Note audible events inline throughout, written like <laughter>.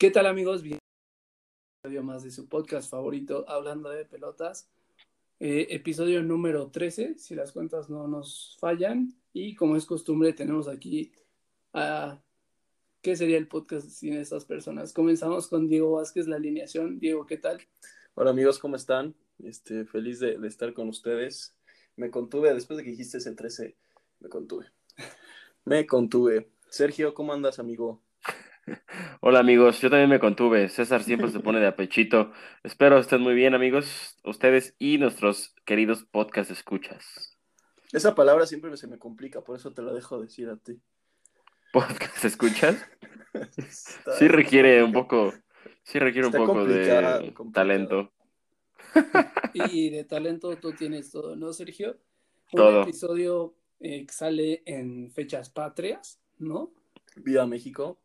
¿Qué tal amigos? Bienvenidos más de su podcast favorito, Hablando de Pelotas. Eh, episodio número 13, si las cuentas no nos fallan. Y como es costumbre, tenemos aquí a... ¿Qué sería el podcast sin estas personas? Comenzamos con Diego Vázquez, la alineación. Diego, ¿qué tal? Hola amigos, ¿cómo están? Este, feliz de, de estar con ustedes. Me contuve, después de que dijiste ese 13, me contuve. <laughs> Me contuve. Sergio, ¿cómo andas, amigo? Hola amigos, yo también me contuve. César siempre se pone de <laughs> apechito. Espero estén muy bien, amigos, ustedes y nuestros queridos podcast escuchas. Esa palabra siempre se me complica, por eso te la dejo decir a ti. <laughs> ¿Podcast escuchas? <laughs> Está- Sí requiere un poco, sí requiere un poco de complicado. talento. Y de talento tú tienes todo, ¿no, Sergio? Un Todo. episodio eh, que sale en fechas patrias, ¿no? Viva México.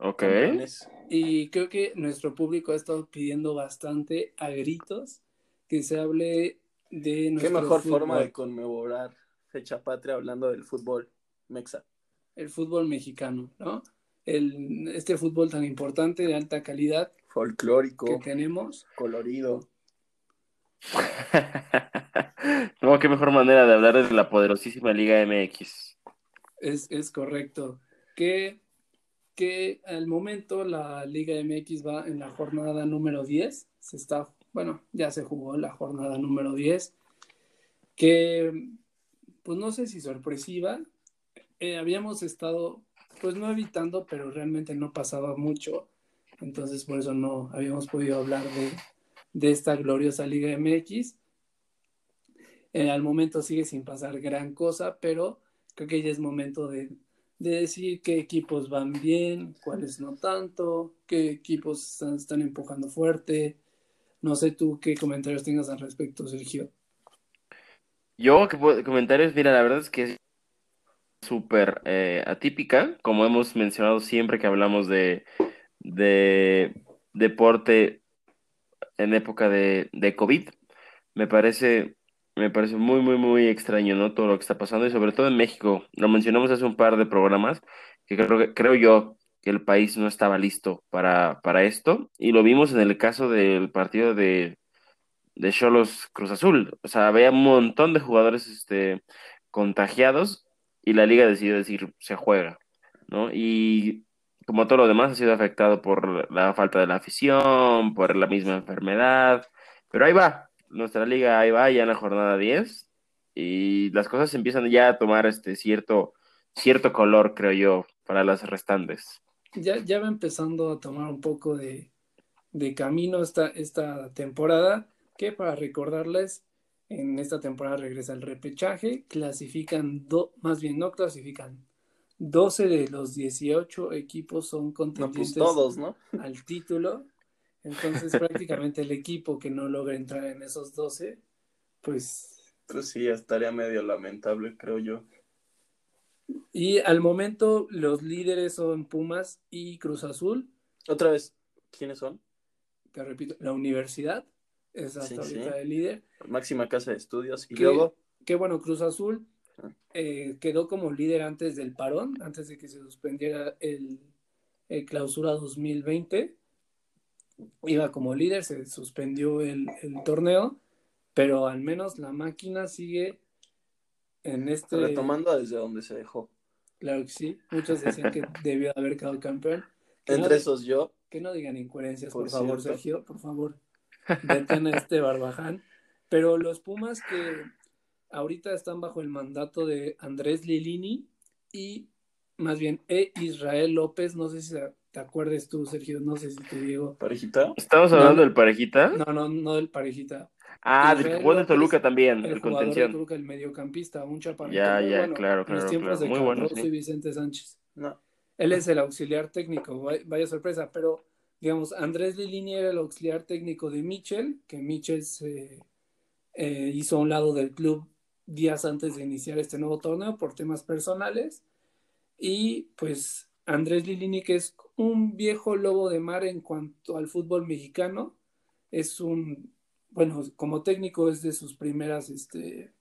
Ok. campeones. Y creo que nuestro público ha estado pidiendo bastante a gritos que se hable de Qué nuestro mejor fútbol, forma de conmemorar fecha patria hablando del fútbol mexa. el fútbol mexicano, ¿no? El, este fútbol tan importante, de alta calidad que Folclórico, tenemos. colorido. <laughs> no, qué mejor manera de hablar de la poderosísima Liga MX. Es, es correcto. Que, que al momento la Liga MX va en la jornada número 10. Se está, bueno, ya se jugó la jornada número 10. Que, pues no sé si sorpresiva. eh, habíamos estado, pues no evitando, pero realmente no pasaba mucho. Entonces, por eso no habíamos podido hablar de, de esta gloriosa Liga MX. Eh, al momento sigue sin pasar gran cosa, pero creo que ya es momento de, de decir qué equipos van bien, cuáles no tanto, qué equipos están, empujando fuerte. No sé tú qué comentarios tengas al respecto, Sergio. Yo, ¿qué comentarios? Mira, la verdad es que es súper eh, atípica, como hemos mencionado siempre que hablamos de, de deporte en época de, de COVID. Me parece, me parece muy, muy, muy extraño, ¿no? Todo lo que está pasando y sobre todo en México. Lo mencionamos hace un par de programas, que creo, que- creo yo que el país no estaba listo para, para esto y lo vimos en el caso del partido de de Xolos Cruz Azul. O sea, había un montón de jugadores este, contagiados y la liga decidió decir, se juega, ¿no? Y como todo lo demás ha sido afectado por la falta de la afición, por la misma enfermedad, pero ahí va, nuestra liga ahí va ya en la jornada 10 y las cosas empiezan ya a tomar este cierto, cierto color, creo yo, para las restantes. Ya, ya va empezando a tomar un poco de, de camino esta, esta temporada, que para recordarles, en esta temporada regresa el repechaje, clasifican, do- más bien no clasifican, 12 de los 18 equipos son No, contendientes pues todos, ¿no? al título. Entonces, prácticamente el equipo que no logra entrar en esos 12, pues. Pero sí, estaría medio lamentable, creo yo. Y al momento, los líderes son Pumas y Cruz Azul. Otra vez, ¿quiénes son? Te repito, la universidad es hasta Sí, ahorita sí. el líder. Máxima casa de estudios. Y ¿Qué? luego, Que bueno, Cruz Azul Ah. eh, quedó como líder antes del parón, antes de que se suspendiera el, el clausura 2020. Iba como líder, se suspendió el, el torneo, pero al menos la máquina sigue en este. retomando desde donde se dejó. Claro que sí, muchos decían que <laughs> debió haber quedado campeón. Que no, Entre esos yo, que no digan incoherencias, por, Por favor. Sergio, por favor. <laughs> Deten a este barbaján. Pero los Pumas que ahorita están bajo el mandato de Andrés Lilini y más bien E. Israel López, no sé si te acuerdes tú, Sergio, no sé si te digo. parejita. ¿Estamos hablando no. del parejita? No, no, no del parejita. Ah, del de López, Toluca también, El el jugador de. Toluca, el mediocampista, un chaparrito Ya, ya, bueno, claro, en los claro, tiempos claro. de Muy bueno, sí. y Vicente Sánchez. No. Él es el auxiliar técnico, vaya, vaya sorpresa, pero digamos, Andrés Lilini era el auxiliar técnico de Michel, que Michel se eh, hizo a un lado del club días antes de iniciar este nuevo torneo por temas personales. Y pues Andrés Lilini, que es un viejo lobo de mar en cuanto al fútbol mexicano, es un, bueno, como técnico es de sus primeras este,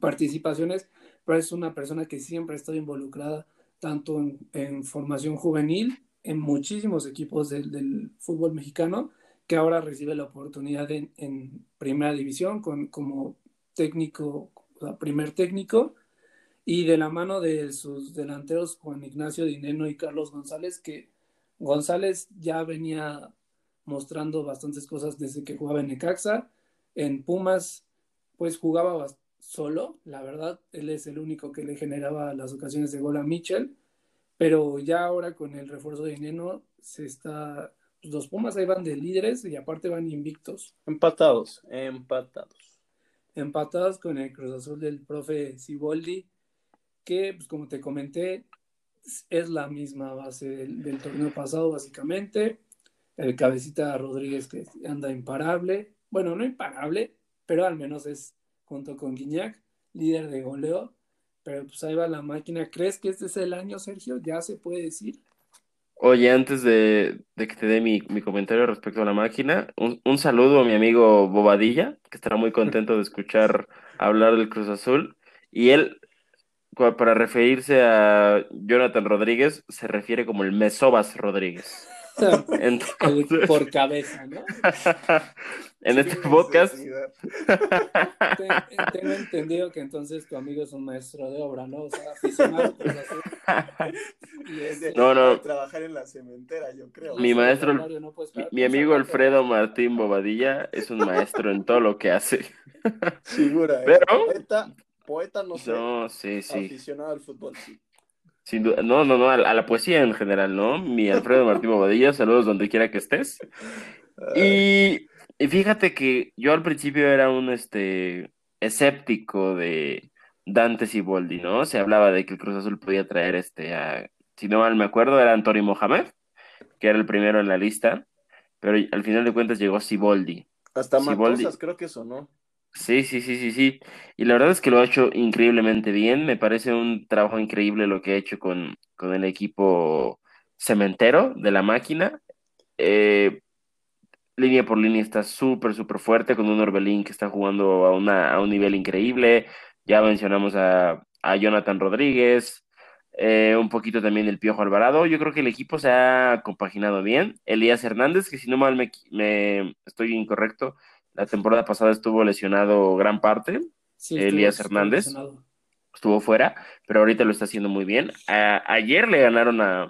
participaciones, pero es una persona que siempre ha estado involucrada tanto en, formación juvenil, en muchísimos equipos del, fútbol mexicano, que ahora recibe la oportunidad en, primera división con, como técnico, primer técnico, y de la mano de sus delanteros Juan Ignacio Dineno y Carlos González, que González ya venía mostrando bastantes cosas desde que jugaba en Necaxa. En Pumas, pues jugaba solo, la verdad, él es el único que le generaba las ocasiones de gol a Mitchell, pero ya ahora con el refuerzo de Dineno se está, pues, los Pumas ahí van de líderes y aparte van invictos. Empatados, empatados. Empatados con el Cruz Azul del profe Siboldi, que pues como te comenté, es la misma base del, torneo pasado, básicamente. El cabecita Rodríguez que anda imparable. Bueno, no imparable, pero al menos es junto con Guiñac, líder de goleo. Pero pues ahí va la máquina. ¿Crees que este es el año, Sergio? ¿Ya se puede decir? Oye, antes de, que te dé mi, comentario respecto a la máquina, un, un, saludo a mi amigo Bobadilla, que estará muy contento de escuchar hablar del Cruz Azul. Y él para referirse a Jonathan Rodríguez, se refiere como el Mesobas Rodríguez. <laughs> Por cabeza, ¿no? <laughs> en este podcast. Tengo entendido que entonces tu amigo es un maestro de obra, ¿no? O sea, aficionado. <laughs> no, no. Trabajar en la cementera, yo creo. Mi maestro, mi, amigo Alfredo Martín Bobadilla es un maestro en todo lo que hace. Figura, ¿eh? Pero poeta no sé. No, sí, sí. Aficionado al fútbol, sí. Sin duda, no, no, no, a, la poesía en general, ¿no? Mi Alfredo Martín Bobadilla, saludos donde quiera que estés. Y, fíjate que yo al principio era un este escéptico de Dante Siboldi, ¿no? Se hablaba de que el Cruz Azul podía traer este a, si no mal me acuerdo, era Antonio Mohamed, que era el primero en la lista, pero al final de cuentas llegó Siboldi. Hasta Matosas creo que eso, ¿no? Sí, sí, sí, sí, sí. Y la verdad es que lo ha hecho increíblemente bien. Me parece un trabajo increíble lo que ha hecho con, con el equipo cementero de la máquina. Eh, línea por línea está súper, súper fuerte con un Orbelín que está jugando a, una, a un nivel increíble. Ya mencionamos a, a Jonathan Rodríguez, eh, un poquito también el Piojo Alvarado. Yo creo que el equipo se ha compaginado bien. Elías Hernández, que si no mal me, me estoy incorrecto, la temporada pasada estuvo lesionado gran parte. Elías Hernández estuvo, fuera, pero ahorita lo está haciendo muy bien. ayer le ganaron a,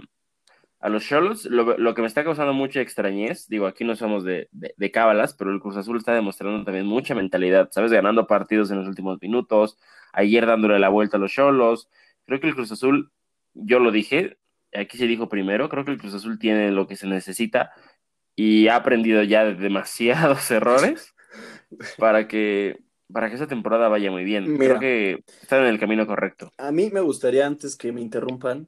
los Cholos. Lo, que me está causando mucha extrañez, digo, aquí no somos de, de, cábalas, pero el Cruz Azul está demostrando también mucha mentalidad, ¿sabes? Ganando partidos en los últimos minutos. Ayer dándole la vuelta a los Cholos. Creo que el Cruz Azul, yo lo dije, aquí se dijo primero, creo que el Cruz Azul tiene lo que se necesita y ha aprendido ya de demasiados <laughs> errores para que, para que esa temporada vaya muy bien. Creo que están en el camino correcto. A mí me gustaría, antes que me interrumpan,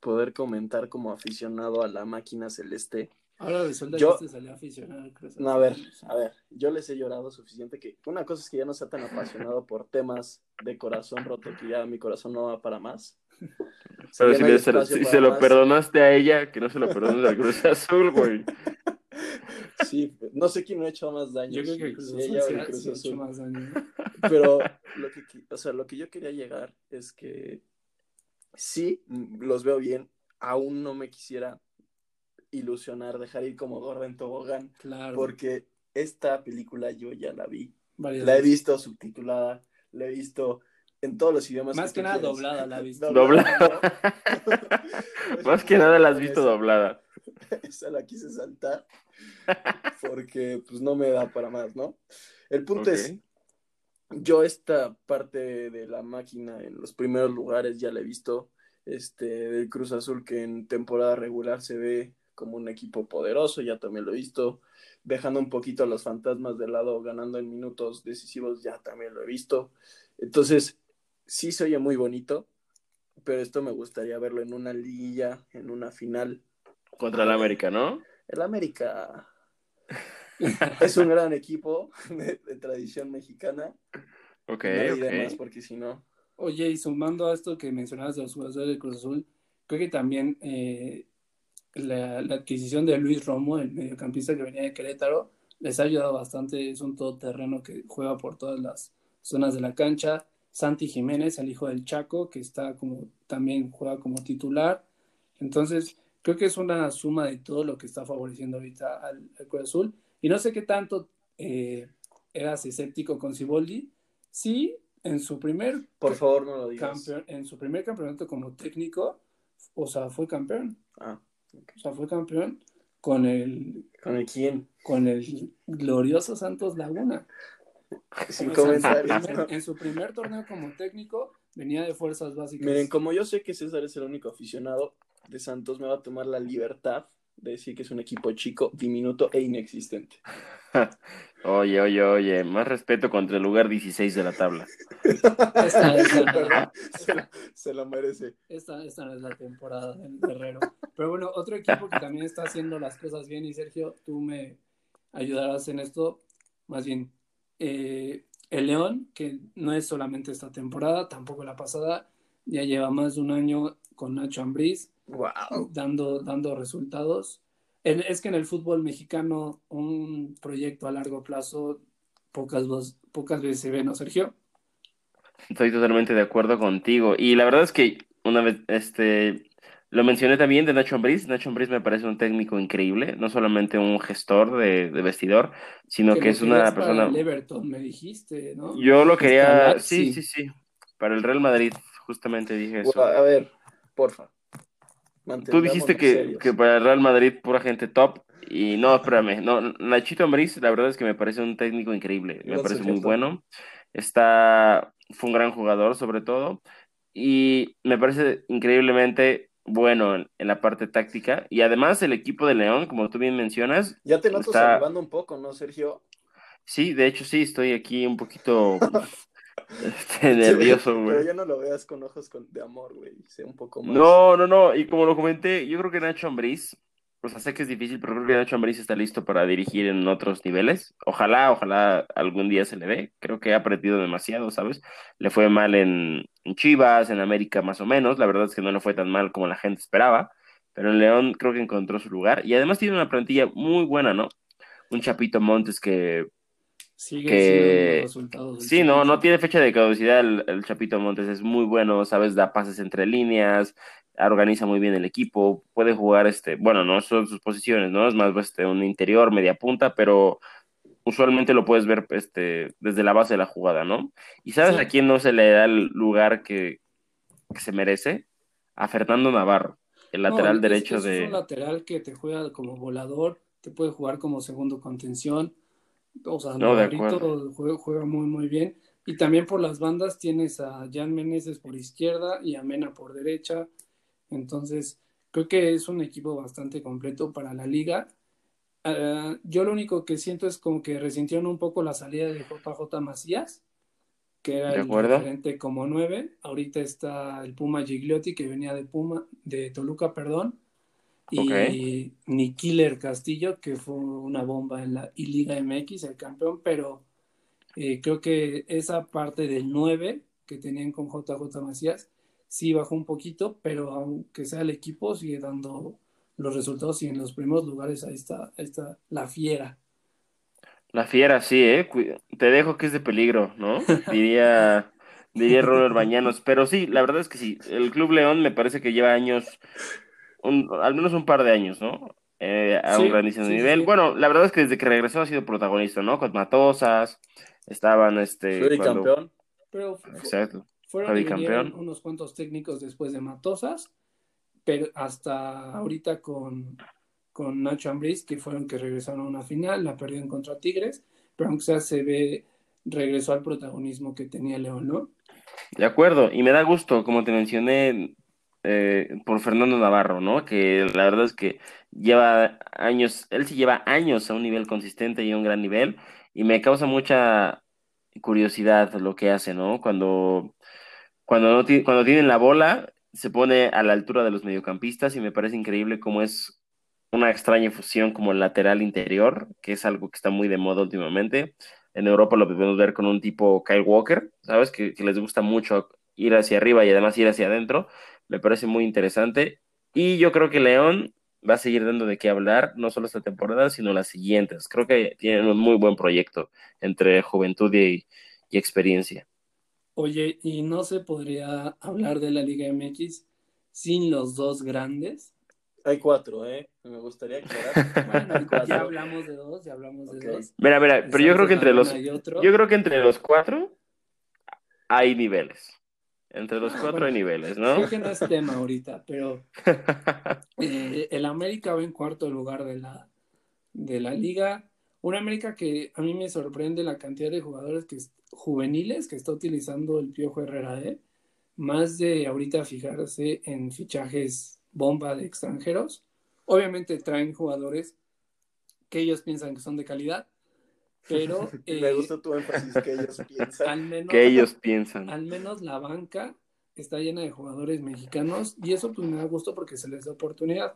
poder comentar como aficionado a la máquina celeste. Ahora resulta yo, que salió aficionado. No, a ver, a ver, yo les he llorado suficiente que una cosa es que ya no sea tan apasionado por temas de corazón roto que ya mi corazón no va para más. Pero si, se, lo perdonaste a ella, que no se lo perdones al Cruz Azul, güey. <laughs> Sí, no sé quién me ha hecho más daño. Yo creo que Cruz Azul ha hecho más daño. Pero <laughs> lo que, o sea, lo que yo quería llegar es que sí, los veo bien, aún no me quisiera ilusionar, dejar ir como gorda en tobogán. Claro. Porque esta película yo ya la vi. la he visto subtitulada, la he visto en todos los idiomas. Más que, nada doblada la he visto. <laughs> Doblada. <laughs> Más que nada la has visto doblada. <laughs> Esa la quise saltar porque pues no me da para más, ¿no? El punto es, yo esta parte de la máquina en los primeros lugares ya la he visto, este, del Cruz Azul que en temporada regular se ve como un equipo poderoso, ya también lo he visto, dejando un poquito a los fantasmas de lado, ganando en minutos decisivos, ya también lo he visto. Entonces, sí se oye muy bonito, pero esto me gustaría verlo en una liga, en una final. Contra el América, ¿no? El América <laughs> es un gran equipo de, tradición mexicana. Ok, no porque si no. Oye, y sumando a esto que mencionabas de los jugadores del Cruz Azul, creo que también eh, la, adquisición de Luis Romo, el mediocampista que venía de Querétaro, les ha ayudado bastante. Es un todoterreno que juega por todas las zonas de la cancha. Santi Jiménez, el hijo del Chaco, que está como también juega como titular. Entonces, creo que es una suma de todo lo que está favoreciendo ahorita al, Cruz Azul. Y no sé qué tanto eh, eras escéptico con Ciboldi. Sí, en su primer. Por favor, no lo digas. en su primer campeonato como técnico, o sea, fue campeón. Ah, O sea, fue campeón con el. ¿Con el quién? Con el glorioso Santos Laguna. <laughs> Sin En, su primer torneo como técnico venía de fuerzas básicas. Miren, como yo sé que César es el único aficionado de Santos, me va a tomar la libertad de decir que es un equipo chico, diminuto e inexistente. <laughs> oye, oye, oye, más respeto contra el lugar 16 de la tabla. <laughs> se, lo, merece. Esta, esta no es la temporada del Guerrero. Pero bueno, otro equipo que también está haciendo las cosas bien, y Sergio, tú me ayudarás en esto, más bien, eh, el León, que no es solamente esta temporada, tampoco la pasada, ya lleva más de un año con Nacho Ambriz, dando, dando resultados. Es que en el fútbol mexicano un proyecto a largo plazo pocas, pocas veces se ve, ¿no, Sergio? Estoy totalmente de acuerdo contigo. Y la verdad es que una vez, este, lo mencioné también de Nacho Ambriz. Nacho Ambriz me parece un técnico increíble, no solamente un gestor de, vestidor, sino que, es una persona... Para Everton, me dijiste, ¿no? Yo lo quería, sí, sí, sí, para el Real Madrid, justamente dije eso. a ver, porfa. Tú dijiste que, que, para el Real Madrid pura gente top y no, espérame, no, Nachito Ambriz la verdad es que me parece un técnico increíble, me parece muy bueno, está, fue un gran jugador sobre todo y me parece increíblemente bueno en, la parte táctica y además el equipo de León, como tú bien mencionas. Ya te noto está... salvando un poco, ¿no, Sergio? Sí, de hecho sí, estoy aquí un poquito <laughs> <laughs> Nervioso, güey. Pero ya no lo veas con ojos de amor, güey. Sea un poco más. No, no, no. Y como lo comenté, yo creo que Nacho Ambriz, o sea, sé que es difícil, pero creo que Nacho Ambriz está listo para dirigir en otros niveles. Ojalá, ojalá algún día se le ve. Creo que ha aprendido demasiado, ¿sabes? Le fue mal en, Chivas, en América más o menos. La verdad es que no le fue tan mal como la gente esperaba. Pero en León creo que encontró su lugar. Y además tiene una plantilla muy buena, ¿no? Un Chapito Montes que que sí, no, no tiene fecha de caducidad el, Chapito Montes, es muy bueno, sabes, da pases entre líneas, organiza muy bien el equipo, puede jugar este, bueno, no son sus posiciones, ¿no? Es más este, un interior, media punta, pero usualmente lo puedes ver este, desde la base de la jugada, ¿no? Y sabes a quién no se le da el lugar que, se merece? A Fernando Navarro, el lateral derecho de... Es un lateral que te juega como volador, te puede jugar como segundo contención o sea, no, juega, muy, muy bien. Y también por las bandas tienes a Jan Meneses por izquierda y a Mena por derecha. Entonces, creo que es un equipo bastante completo para la liga. Ah, yo lo único que siento es como que resintieron un poco la salida de JJ Macías, que era el referente como nueve. Ahorita está el Puma Gigliotti, que venía de Puma, de Toluca, perdón y ni Killer Castillo, que fue una bomba en la Liga MX, el campeón, pero eh, creo que esa parte del 9 que tenían con JJ Macías sí bajó un poquito, pero aunque sea el equipo, sigue dando los resultados y en los primeros lugares ahí está, está la fiera. La fiera, sí, ¿eh? Te dejo que es de peligro, ¿no? <laughs> Diría, diría Robert Bañanos. Pero sí, la verdad es que sí. El Club León me parece que lleva años al menos un par de años, ¿no? Eh, a un grandísimo nivel. Bueno, la verdad es que desde que regresó ha sido protagonista, ¿no? Con Matosas, estaban este. Fue campeón. Pero Exacto. fueron campeón. unos cuantos técnicos después de Matosas, pero hasta ahorita con, con Nacho Ambriz, que fueron que regresaron a una final, la perdieron contra Tigres, pero aunque sea se ve, regresó al protagonismo que tenía León, ¿no? De acuerdo, y me da gusto, como te mencioné, eh, por Fernando Navarro, ¿no? Que la verdad es que lleva años, él sí lleva años a un nivel consistente y a un gran nivel, y me causa mucha curiosidad lo que hace, ¿no? Cuando, cuando, cuando tienen la bola, se pone a la altura de los mediocampistas y me parece increíble cómo es una extraña fusión como el lateral interior, que es algo que está muy de moda últimamente. En Europa lo podemos ver con un tipo Kyle Walker, ¿sabes? Que, que les gusta mucho ir hacia arriba y además ir hacia adentro me parece muy interesante. Y yo creo que León va a seguir dando de qué hablar, no solo esta temporada, sino las siguientes. Creo que tienen un muy buen proyecto entre juventud y, experiencia. Oye, ¿y no se podría hablar de la Liga MX sin los dos grandes? Hay cuatro, ¿eh? Me gustaría aclarar. <laughs> Bueno, ya hablamos de dos, ya hablamos de dos. Mira, mira, pero yo creo que entre los, yo creo que entre los cuatro hay niveles. Entre los Ah, cuatro bueno. hay niveles, ¿no? Creo que no es tema ahorita, pero <laughs> eh, el América va en cuarto lugar de la, de la liga. Un América que a mí me sorprende la cantidad de jugadores que, juveniles que está utilizando el Piojo Herrera, ¿eh? Más de ahorita fijarse en fichajes bomba de extranjeros. Obviamente traen jugadores que ellos piensan que son de calidad, pero <laughs> Me eh, gusta tu énfasis que ellos <laughs> piensan. al menos que ellos piensan. al menos la banca está llena de jugadores mexicanos y eso pues me da gusto porque se les da oportunidad.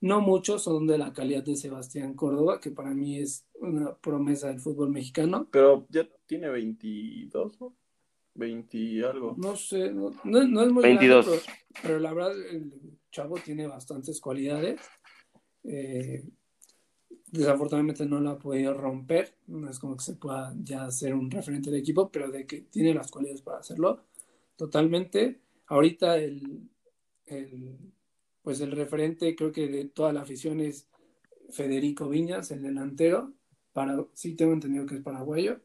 No muchos son de la calidad de Sebastián Córdoba, que para mí es una promesa del fútbol mexicano. Pero ya tiene 22, ¿no? 20 y algo. No sé, no, no- no es muy 22. grande, pero, pero la verdad el chavo tiene bastantes cualidades. Eh, desafortunadamente no la ha podido romper, no es como que se pueda ya ser un referente de equipo, pero de que tiene las cualidades para hacerlo, totalmente. Ahorita el, el, pues el referente creo que de toda la afición es Federico Viñas, el delantero, para, sí tengo entendido que es paraguayo,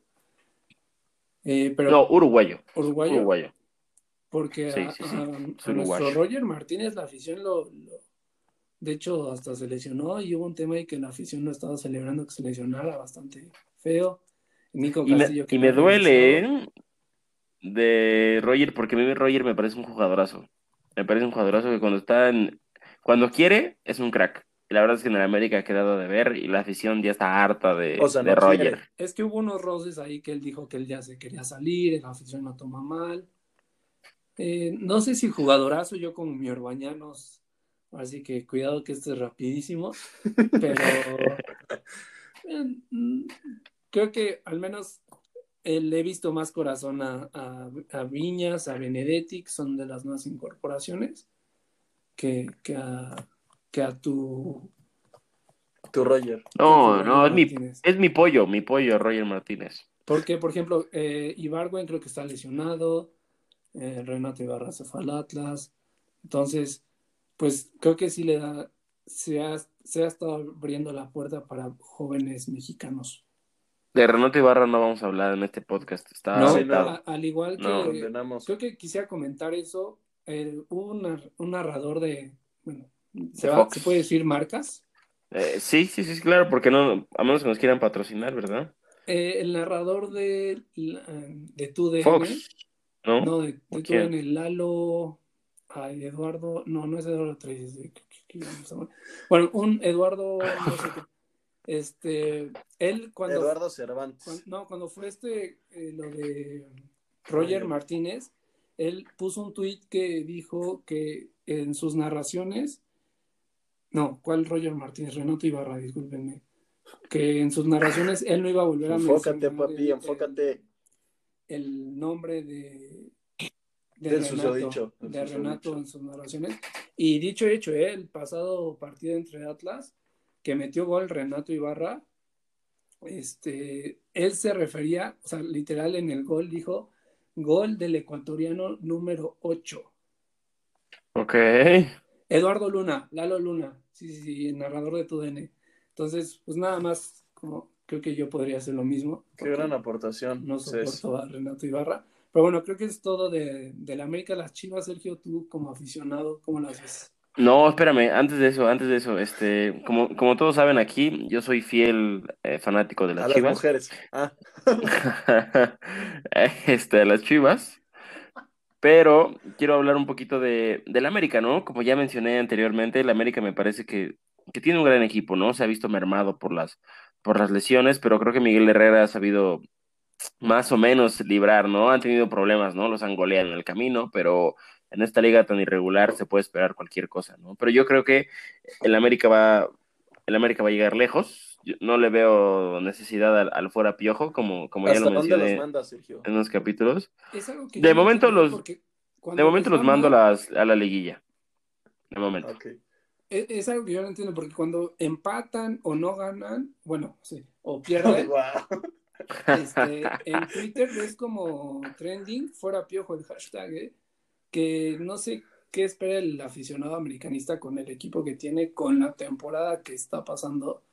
Eh, pero No, uruguayo. uruguayo, Uruguayo. porque Sí, a, sí, sí, a- es a nuestro. Roger Martínez la afición lo, lo- de hecho hasta se lesionó y hubo un tema ahí que la afición no estaba celebrando que se lesionara bastante feo. Nico Y me, Castillo que y me duele. ¿eh? De Roger, porque a mí Roger me parece un jugadorazo. Me parece un jugadorazo que cuando está en... Cuando quiere, es un crack. Y la verdad es que en el América ha quedado de ver y la afición ya está harta de, O sea, de no Roger. quiere. Es que hubo unos roces ahí que él dijo que él ya se quería salir, la afición lo toma mal. Eh, no sé si jugadorazo, yo como mi Orbañanos, así que cuidado que esto es rapidísimo, pero <laughs> eh, mm, creo que al menos eh, le he visto más corazón a, a- a Viñas, a Benedetti, que son de las nuevas incorporaciones, que, que, a, que a tu... Tu Roger. No, tu no, es mi, es mi pollo, mi pollo, Roger Martínez. Porque, por ejemplo, eh, Ibargüen creo que está lesionado, eh, Renato Ibarra se fue al Atlas, entonces, pues creo que sí le da, se ha, se ha estado abriendo la puerta para jóvenes mexicanos. De Renato Ibarra no vamos a hablar en este podcast. Está No, a- al igual que, No, creo que quisiera comentar eso, eh, hubo un, un narrador de, bueno, se, De va- se puede decir marcas, Eh, sí, sí, sí, claro, porque no, a menos que nos quieran patrocinar, ¿verdad? Eh, el narrador de, de TUDN, Fox, ¿no? No, de, ¿O de en el Lalo. Ay, Eduardo. No, no es Eduardo que- que- Bueno, un Eduardo. No sé qué. Este. Él cuando. Eduardo Cervantes. no, cuando fue este. eh, lo de Roger. Martínez. Él puso un tuit que dijo que en sus narraciones. No, ¿cuál Roger Martínez? Renato Ibarra, discúlpenme. Que en sus narraciones él no iba a volver a Enfócate, papi, el- enfócate. el nombre de, de Del Renato, susodicho, Renato en sus narraciones. Y dicho y hecho, ¿eh? el pasado partido entre Atlas, que metió gol Renato Ibarra, este, él se refería, o sea, literal en el gol dijo, gol del ecuatoriano número 8. Ok. Eduardo Luna, Lalo Luna, sí, sí, sí, el narrador de TUDN. Entonces, pues nada más, como creo que yo podría hacer lo mismo. Qué gran aportación. no soporto a Renato Ibarra. Pero bueno, creo que es todo de, de la América, las Chivas, Sergio, tú como aficionado, ¿cómo las ves? No, espérame, antes de eso, antes de eso, este, como, como todos saben aquí, yo soy fiel eh, fanático de A las las Chivas. mujeres. Ah, <laughs> este, de las Chivas. Pero quiero hablar un poquito de, del América, ¿no? Como ya mencioné anteriormente, el América me parece que, que tiene un gran equipo, ¿no? Se ha visto mermado por las, por las lesiones, pero creo que Miguel Herrera ha sabido más o menos librar, ¿no? Han tenido problemas, ¿no? Los han goleado en el camino, pero en esta liga tan irregular se puede esperar cualquier cosa, ¿no? Pero yo creo que el América va, el América va a llegar lejos. Yo no le veo necesidad al, al fuera piojo, como, como ya ¿Hasta lo dónde los mencioné manda, Sergio? en los capítulos. Es algo que De momento los- De momento los mando a, mal, las, a la liguilla. De momento. Ok. Es, es algo que yo no entiendo, porque cuando empatan o no ganan, bueno, sí, o <laughs> pierden. Este, en Twitter ves como trending, fuera piojo el hashtag, ¿eh? que no sé qué espera el aficionado americanista con el equipo que tiene, con la temporada que está pasando.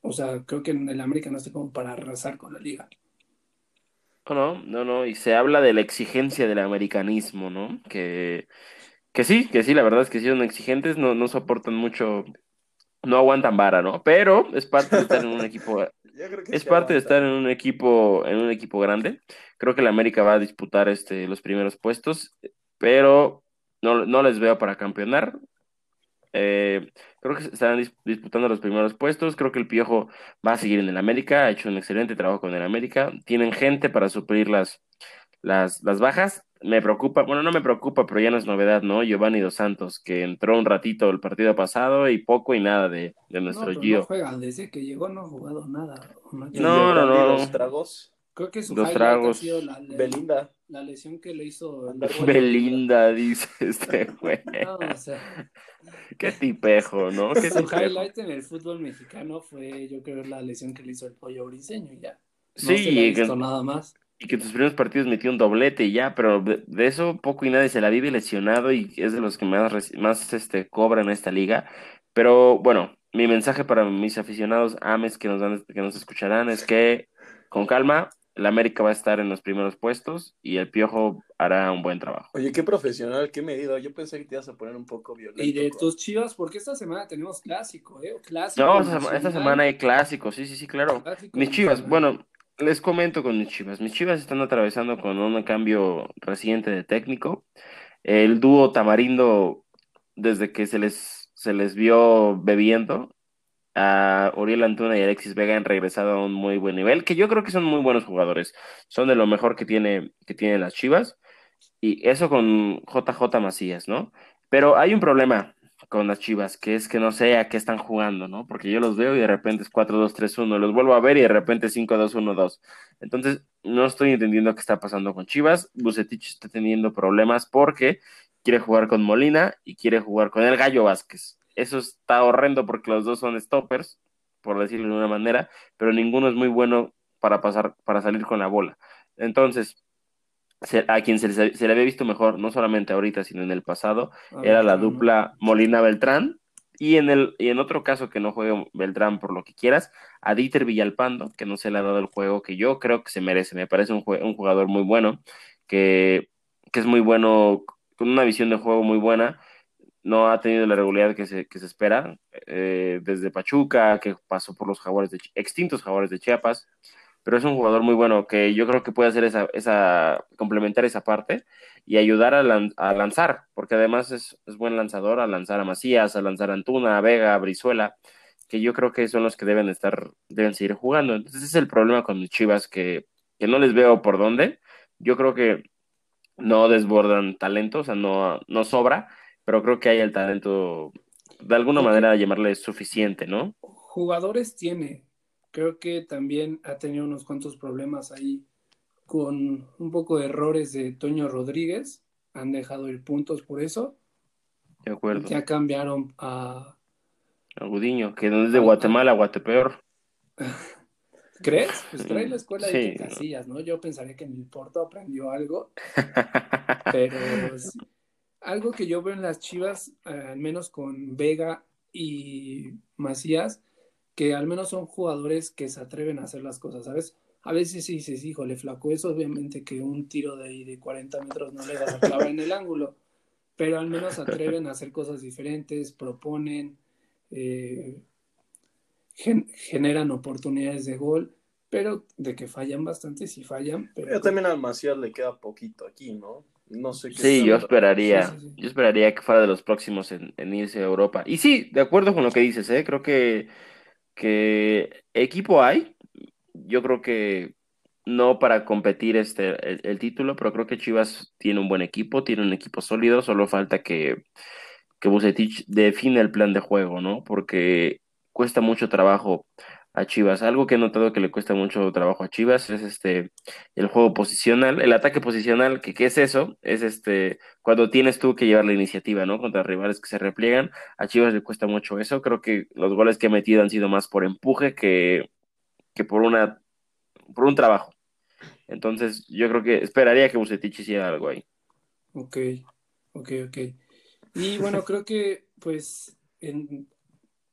O sea, creo que en el América no está como para arrasar con la liga. No, no, no, no, y se habla de la exigencia del americanismo, ¿no? Que, que sí, que sí, la verdad es que sí son exigentes, no, no soportan mucho, no aguantan vara, ¿no? Pero es parte de estar en un <laughs> equipo, es parte de estar en un equipo, en un equipo grande. Creo que el América va a disputar este, los primeros puestos, pero no, no les veo para campeonar. Eh, creo que están disputando los primeros puestos. Creo que el Piojo va a seguir en el América. Ha hecho un excelente trabajo con el América. Tienen gente para suplir las, las, las bajas. Me preocupa, bueno, no me preocupa, pero ya no es novedad, ¿no? Giovanni Dos Santos, que entró un ratito el partido pasado y poco y nada de, de nuestro no, Gio. No juega, desde que llegó no ha jugado nada. No, no, no. no. Los tragos. Creo que su Dos highlight tragos. ha sido la, la- Belinda. la lesión que le hizo. el- Belinda, dice este <laughs> güey. No, o sea, Qué tipejo, ¿no? <laughs> Qué su tipejo. highlight en el fútbol mexicano fue, yo creo, la lesión que le hizo el pollo briseño y ya. No Sí, se le ha y que- nada más. Y que tus primeros partidos metió un doblete y ya, pero de, de eso poco y nadie se la vive lesionado y es de los que más, más este, cobran en esta liga. Pero bueno, mi mensaje para mis aficionados ames que nos, dan, que nos escucharán es que con calma, el América va a estar en los primeros puestos y el Piojo hará un buen trabajo. Oye, qué profesional, qué medido. Yo pensé que te ibas a poner un poco violento. Y de con- tus chivas, porque esta semana tenemos clásico, ¿eh? Clásico. No, esta, sema- esta nacional, semana hay clásicos, sí, sí, sí, claro. clásico Mis chivas, bueno, les comento con mis chivas. Mis chivas están atravesando con un cambio reciente de técnico. El dúo Tamarindo, desde que se les, se les vio bebiendo, a Uriel Antuna y Alexis Vega han regresado a un muy buen nivel, que yo creo que son muy buenos jugadores. Son de lo mejor que tiene, que tienen las chivas. Y eso con JJ Macías, ¿no? Pero hay un problema con las Chivas, que es que no sé a qué están jugando, ¿no? Porque yo los veo y de repente es 4-2-3-1, los vuelvo a ver y de repente 5-2-1-2. Entonces, no estoy entendiendo qué está pasando con Chivas. Bucetich está teniendo problemas porque quiere jugar con Molina y quiere jugar con el Gallo Vázquez. Eso está horrendo porque los dos son stoppers, por decirlo de una manera, pero ninguno es muy bueno para pasar, para salir con la bola. Entonces, se- a quien se, le- se le había visto mejor, no solamente ahorita, sino en el pasado, A era la dupla Molina Beltrán. Y en, el, y en otro caso que no juegue Beltrán por lo que quieras, a Dieter Villalpando, que no se le ha dado el juego que yo creo que se merece. Me parece un, jue- un jugador muy bueno, que, que es muy bueno, con una visión de juego muy buena. No ha tenido la regularidad que se, que se espera eh, desde Pachuca, que pasó por los jaguares de, extintos jaguares de Chiapas. Pero es un jugador muy bueno que yo creo que puede hacer esa, esa complementar esa parte y ayudar a, lan- a lanzar, porque además es, es buen lanzador, a lanzar a Macías, a lanzar a Antuna, a Vega, a Brizuela, que yo creo que son los que deben estar, deben seguir jugando. Entonces ese es el problema con Chivas, que, que no les veo por dónde. Yo creo que no desbordan talento, o sea, no, no sobra, pero creo que hay el talento, de alguna manera, llamarle suficiente, ¿no? Jugadores tiene. Creo que también ha tenido unos cuantos problemas ahí con un poco de errores de Toño Rodríguez. Han dejado ir puntos por eso. De acuerdo. Ya cambiaron a. Agudiño, que no es de Ah, Guatemala, Guatepeor. <laughs> ¿Crees? Pues trae la escuela de Sí. Iker Casillas, ¿no? Yo pensaría que en el Porto aprendió algo, <laughs> pero sí. algo que yo veo en las Chivas, eh, al menos con Vega y Macías, que al menos son jugadores que se atreven a hacer las cosas, ¿sabes? A veces sí dices, híjole, flaco, es obviamente que un tiro de ahí de 40 metros no le vas a clavar en el ángulo, pero al menos se atreven a hacer cosas diferentes, proponen, eh, gen- generan oportunidades de gol, pero de que fallan bastante, sí fallan, pero Pero también al Macías le queda poquito aquí, ¿no? No sé qué. Sí, yo esperaría, Sí, sí, sí. yo esperaría que fuera de los próximos en, en irse a Europa. Y sí, de acuerdo con lo que dices, ¿eh? Creo que, que equipo hay. Yo creo que no para competir este, el, título, pero creo que Chivas tiene un buen equipo, tiene un equipo sólido, solo falta que, que Bucetich define el plan de juego, ¿no? Porque cuesta mucho trabajo a Chivas. Algo que he notado que le cuesta mucho trabajo a Chivas es este el juego posicional, el ataque posicional, que qué es eso? Es este cuando tienes tú que llevar la iniciativa, ¿no? Contra rivales que se repliegan. A Chivas le cuesta mucho eso. Creo que los goles que ha metido han sido más por empuje que, que por una por un trabajo. Entonces, yo creo que esperaría que Bucetich hiciera algo ahí. Ok, Ok, ok. Y bueno, creo que pues en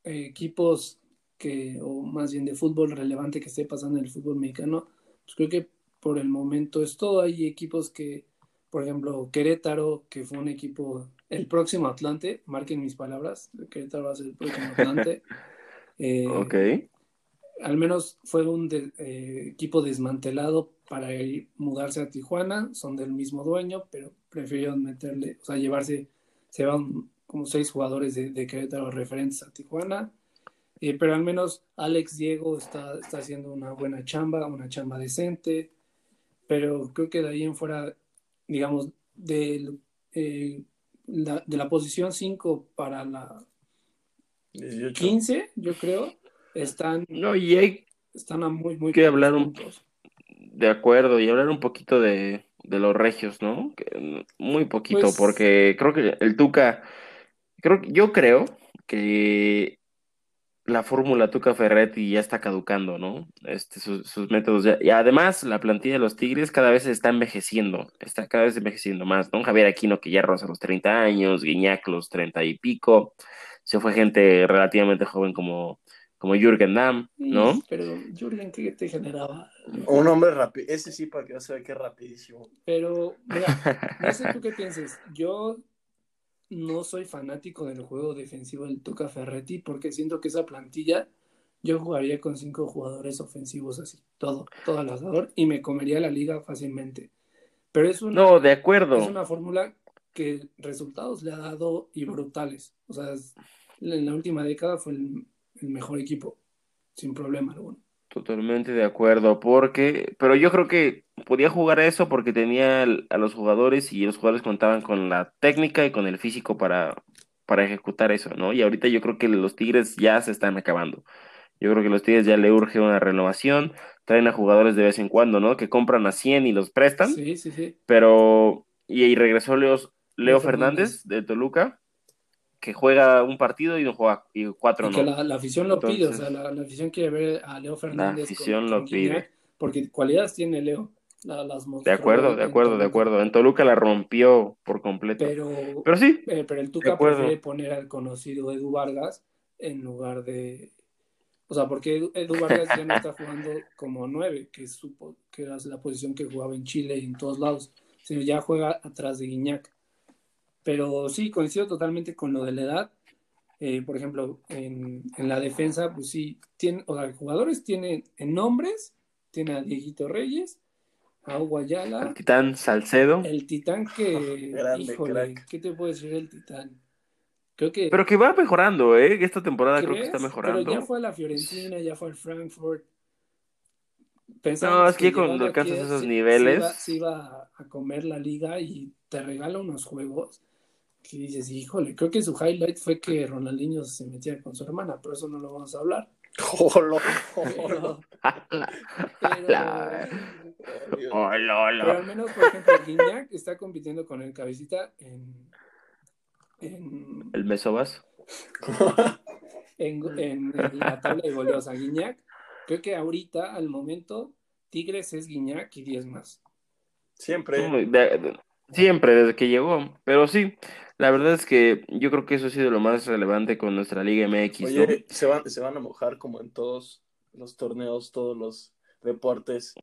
equipos que, o más bien de fútbol relevante que esté pasando en el fútbol mexicano, pues creo que por el momento es todo. Hay equipos que, por ejemplo, Querétaro, que fue un equipo, el próximo Atlante, marquen mis palabras, Querétaro va a ser el próximo Atlante. <laughs> Eh, ok. Al menos fue un de, eh, equipo desmantelado para ir, mudarse a Tijuana, son del mismo dueño, pero prefirieron meterle, o sea, llevarse, se van como seis jugadores de, de Querétaro referentes a Tijuana. Eh, pero al menos Alex Diego está, está haciendo una buena chamba, una chamba decente, pero creo que de ahí en fuera, digamos, de, eh, la, de la posición 5 para la 18. 15, yo creo, están, No, y hay están a muy, muy que hablar un- de acuerdo y hablar un poquito de, de los regios, ¿no? Que, muy poquito, Pues- porque creo que el Tuca, creo yo creo que la fórmula Tuca Ferretti ya está caducando, ¿no? Este, sus, sus métodos ya. Y además, la plantilla de los Tigres cada vez está envejeciendo, está cada vez envejeciendo más, ¿no? Javier Aquino, que ya roza los 30 años, Guiñac los 30 y pico, se fue gente relativamente joven como, como Jürgen Damm, ¿no? Sí, Pero Jürgen, ¿qué te generaba? Un hombre rápido. Ese sí, para que no se vea que es rapidísimo. Pero, mira, no sé tú qué pienses. Yo no soy fanático del juego defensivo del Tuca Ferretti porque siento que esa plantilla yo jugaría con cinco jugadores ofensivos así, todo, todo al asador y me comería la liga fácilmente. Pero es una, No, de acuerdo. es una fórmula que resultados le ha dado y brutales. O sea, es- en la última década fue el, el mejor equipo, sin problema alguno. Totalmente de acuerdo, porque, pero yo creo que podía jugar a eso porque tenía a los jugadores y los jugadores contaban con la técnica y con el físico para, para ejecutar eso, ¿no? Y ahorita yo creo que los Tigres ya se están acabando. Yo creo que los Tigres ya le urge una renovación, traen a jugadores de vez en cuando, ¿no? Que compran a 100 y los prestan, Sí, sí, sí. pero, y, y regresó Leo, Leo Leo Fernández de Toluca, que juega un partido y no juega, y cuatro Y que no. la, la afición lo pide, o sea, la, la afición quiere ver a Leo Fernández. afición lo pide. Guiñac, porque cualidades tiene Leo. la- las De acuerdo, de acuerdo, de acuerdo. En Toluca la rompió por completo. Pero, Pero sí, eh, pero el Tuca prefiere poner al conocido Edu Vargas en lugar de. O sea, porque Edu, Edu Vargas ya no está <laughs> jugando como nueve, que, es su po- que era la posición que jugaba en Chile y en todos lados, sino ya juega atrás de Guiñac. Pero sí, coincido totalmente con lo de la edad. Eh, por ejemplo, en, en la defensa, pues sí, tiene, o sea, jugadores tienen en nombres, tiene a Dieguito Reyes, a Hugo Ayala, el Titán Salcedo. el Titán que, <laughs> Grande, híjole, crack. ¿qué te puedo decir del Titán? Creo que Pero que va mejorando, ¿eh? Esta temporada creo que está mejorando. Pero ya fue a la Fiorentina, ya fue al Frankfurt. No, Pensábamos es que cuando llegando alcanzas esos se- niveles- Se iba, se iba a comer la liga y te regala unos juegos que dices, híjole, creo que su highlight fue que Ronaldinho se metía con su hermana, pero eso no lo vamos a hablar. Jolo, Pero, jolo. <laughs> pero- al menos, por ejemplo, Guiñac está compitiendo con el cabecita en, en, El Mesobas. en, en- en la tabla de goleos a Guiñac. Creo que ahorita, al momento, Tigres es Guiñac y 10 más. Siempre. De- de- siempre, desde que llegó. Pero sí, la verdad es que yo creo que eso ha sido lo más relevante con nuestra Liga MX, ¿no? Oye, se van, se van a mojar como en todos los torneos, todos los deportes.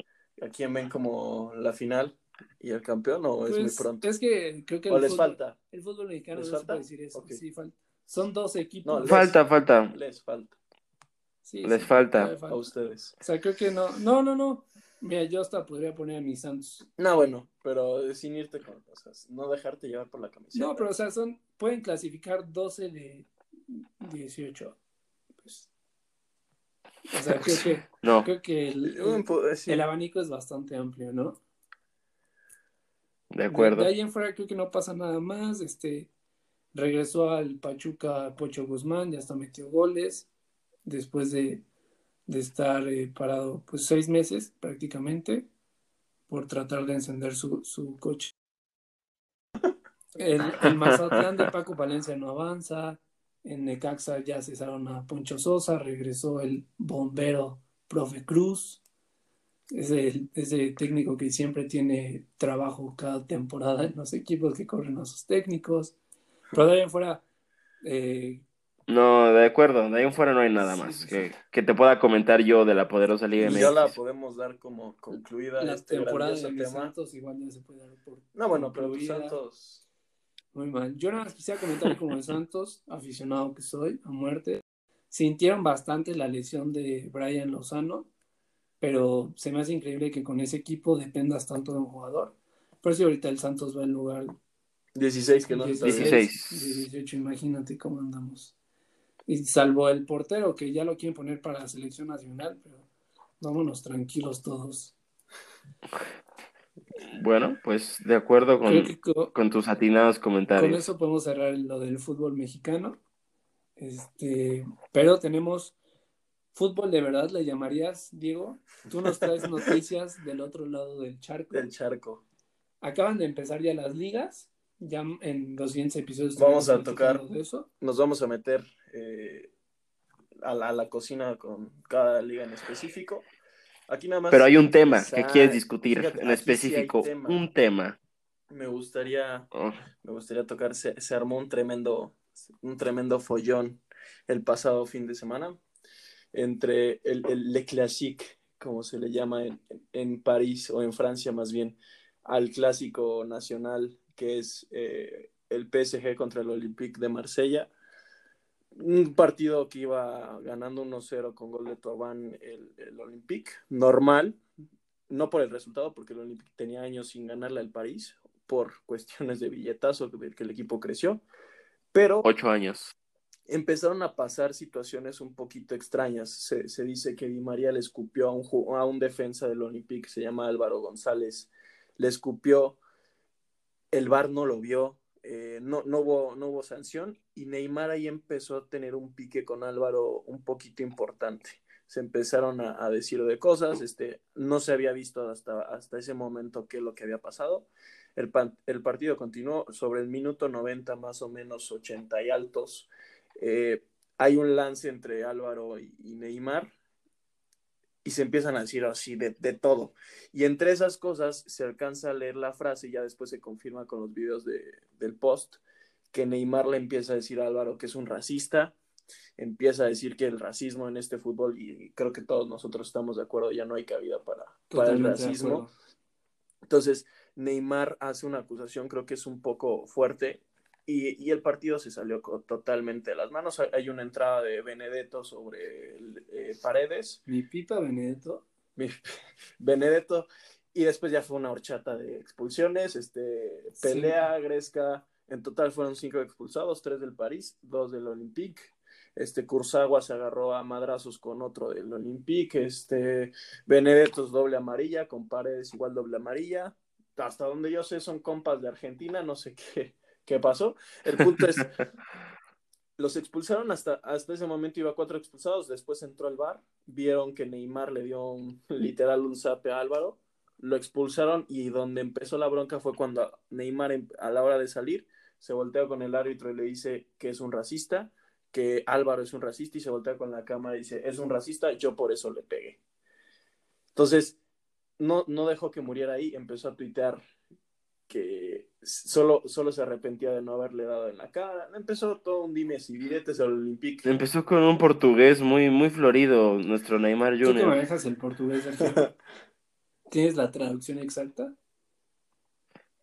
¿A quién ven como la final y el campeón o es muy Pues, pronto? es que creo que el ¿O les fútbol, falta? el fútbol mexicano ¿Les no se falta? puede decir eso. Ok. Sí, falta. Son dos equipos. No, les- Falta, falta. Les falta Sí, les sí, falta. a ustedes. O sea, creo que no. No, no, no. Mira, yo hasta podría poner a mis Santos. No, bueno, pero sin irte con cosas. No dejarte llevar por la camiseta. No, pero o sea, son, pueden clasificar 12 de 18. Pues, o sea, creo que, <laughs> No. creo que el, Un po- sí. el abanico es bastante amplio, ¿no? De acuerdo. De, ahí en fuera creo que no pasa nada más. Este regresó al Pachuca Pocho Guzmán, ya hasta metió goles después de, de estar eh, parado pues seis meses prácticamente por tratar de encender su, su coche. <laughs> El, el Mazatlán de Paco Valencia no avanza. En Necaxa ya cesaron a Poncho Sosa, regresó el bombero Profe Cruz. ese, ese técnico que siempre tiene trabajo cada temporada en los equipos que corren a sus técnicos. Pero de ahí en fuera, eh, No, de acuerdo, de ahí en fuera no hay nada Sí, más sí, que, que te pueda comentar yo de la poderosa Liga MX. ya la podemos dar como concluida la este temporada de mis. Santos igual ya se puede dar por No, bueno, pero tus. Santos. Muy mal. Yo nada más quisiera comentar como de Santos, aficionado que soy, a muerte. Sintieron bastante la lesión de Brian Lozano, pero se me hace increíble que con ese equipo dependas tanto de un jugador. Por eso ahorita el Santos va en lugar 16 que no se está 16, viendo. 16. 18, imagínate cómo andamos. Y salvo el portero, que ya lo quieren poner para la selección nacional, pero vámonos tranquilos todos. Bueno, pues de acuerdo con, Creo que co- con tus atinados con comentarios. eso podemos cerrar lo del fútbol mexicano. Este, pero tenemos fútbol de verdad, le llamarías, Diego. Tú nos traes <laughs> noticias del otro lado del charco. Del charco. Acaban de empezar ya las ligas. Ya en los siguientes episodios Vamos a tocar. eso. Nos vamos a meter eh, a, la, a la cocina con cada liga en específico. Aquí nada más. Pero hay un tema que quieres discutir Fíjate, en sí específico, tema. un tema. Me gustaría Oh, me gustaría tocar, se, se armó un tremendo, un tremendo follón el pasado fin de semana entre el, el Le Classique, como se le llama en, en París o en Francia más bien, al clásico nacional que es eh, el PSG contra el Olympique de Marsella. Un partido que iba ganando 1-0 con gol de Thauvin el, el Olympique, normal, no por el resultado, porque el Olympique tenía años sin ganarle al París, por <laughs> cuestiones de billetazo que el equipo creció, pero ocho años. empezaron a pasar situaciones un poquito extrañas. Se, se dice que Di María le escupió a un, a un defensa del Olympique, se llama Álvaro González, le escupió, el VAR no lo vio, eh, no, no, hubo, no hubo sanción y Neymar ahí empezó a tener un pique con Álvaro un poquito importante. Se empezaron a, a decir de cosas, este, no se había visto hasta, hasta ese momento qué es lo que había pasado. El, el partido continuó sobre el minuto 90, más o menos 80 y altos. Eh, hay un lance entre Álvaro y Neymar y se empiezan a decir así de, de todo. Y entre esas cosas se alcanza a leer la frase y ya después se confirma con los videos de, del post que Neymar le empieza a decir a Álvaro que es un racista, empieza a decir que el racismo en este fútbol, y creo que todos nosotros estamos de acuerdo, ya no hay cabida para, para el racismo. Entonces, Neymar hace una acusación, creo que es un poco fuerte, y, y el partido se salió totalmente de las manos. Hay- una entrada de Benedetto sobre eh, Paredes, Mi pipa Benedetto. mi- <laughs> Benedetto, y después ya fue una horchata de expulsiones, este, pelea, Gresca, en total fueron cinco expulsados, tres del París, dos del Olympique. Este Kurzawa se agarró a madrazos con otro del Olympique. Este Benedetto es doble amarilla, con Paredes igual doble amarilla. Hasta donde yo sé son compas de Argentina, no sé qué, qué pasó. El punto es, <laughs> los expulsaron hasta, hasta ese momento iba cuatro expulsados, después entró el VAR, vieron que Neymar le dio un, literal un zape a Álvaro, lo expulsaron y donde empezó la bronca fue cuando Neymar em- a la hora de salir se voltea con el árbitro y le dice que es un racista, que Álvaro es un racista y se voltea con la cámara y dice es un racista, yo por eso le pegué. Entonces, no, no dejó que muriera ahí, empezó a tuitear que solo, solo se arrepentía de no haberle dado en la cara. Empezó todo un dimes y diretes al Olympique. Empezó con un portugués muy, muy florido, nuestro Neymar ¿Tú que Jr. manejas el portugués? <laughs> ¿Tienes la traducción exacta?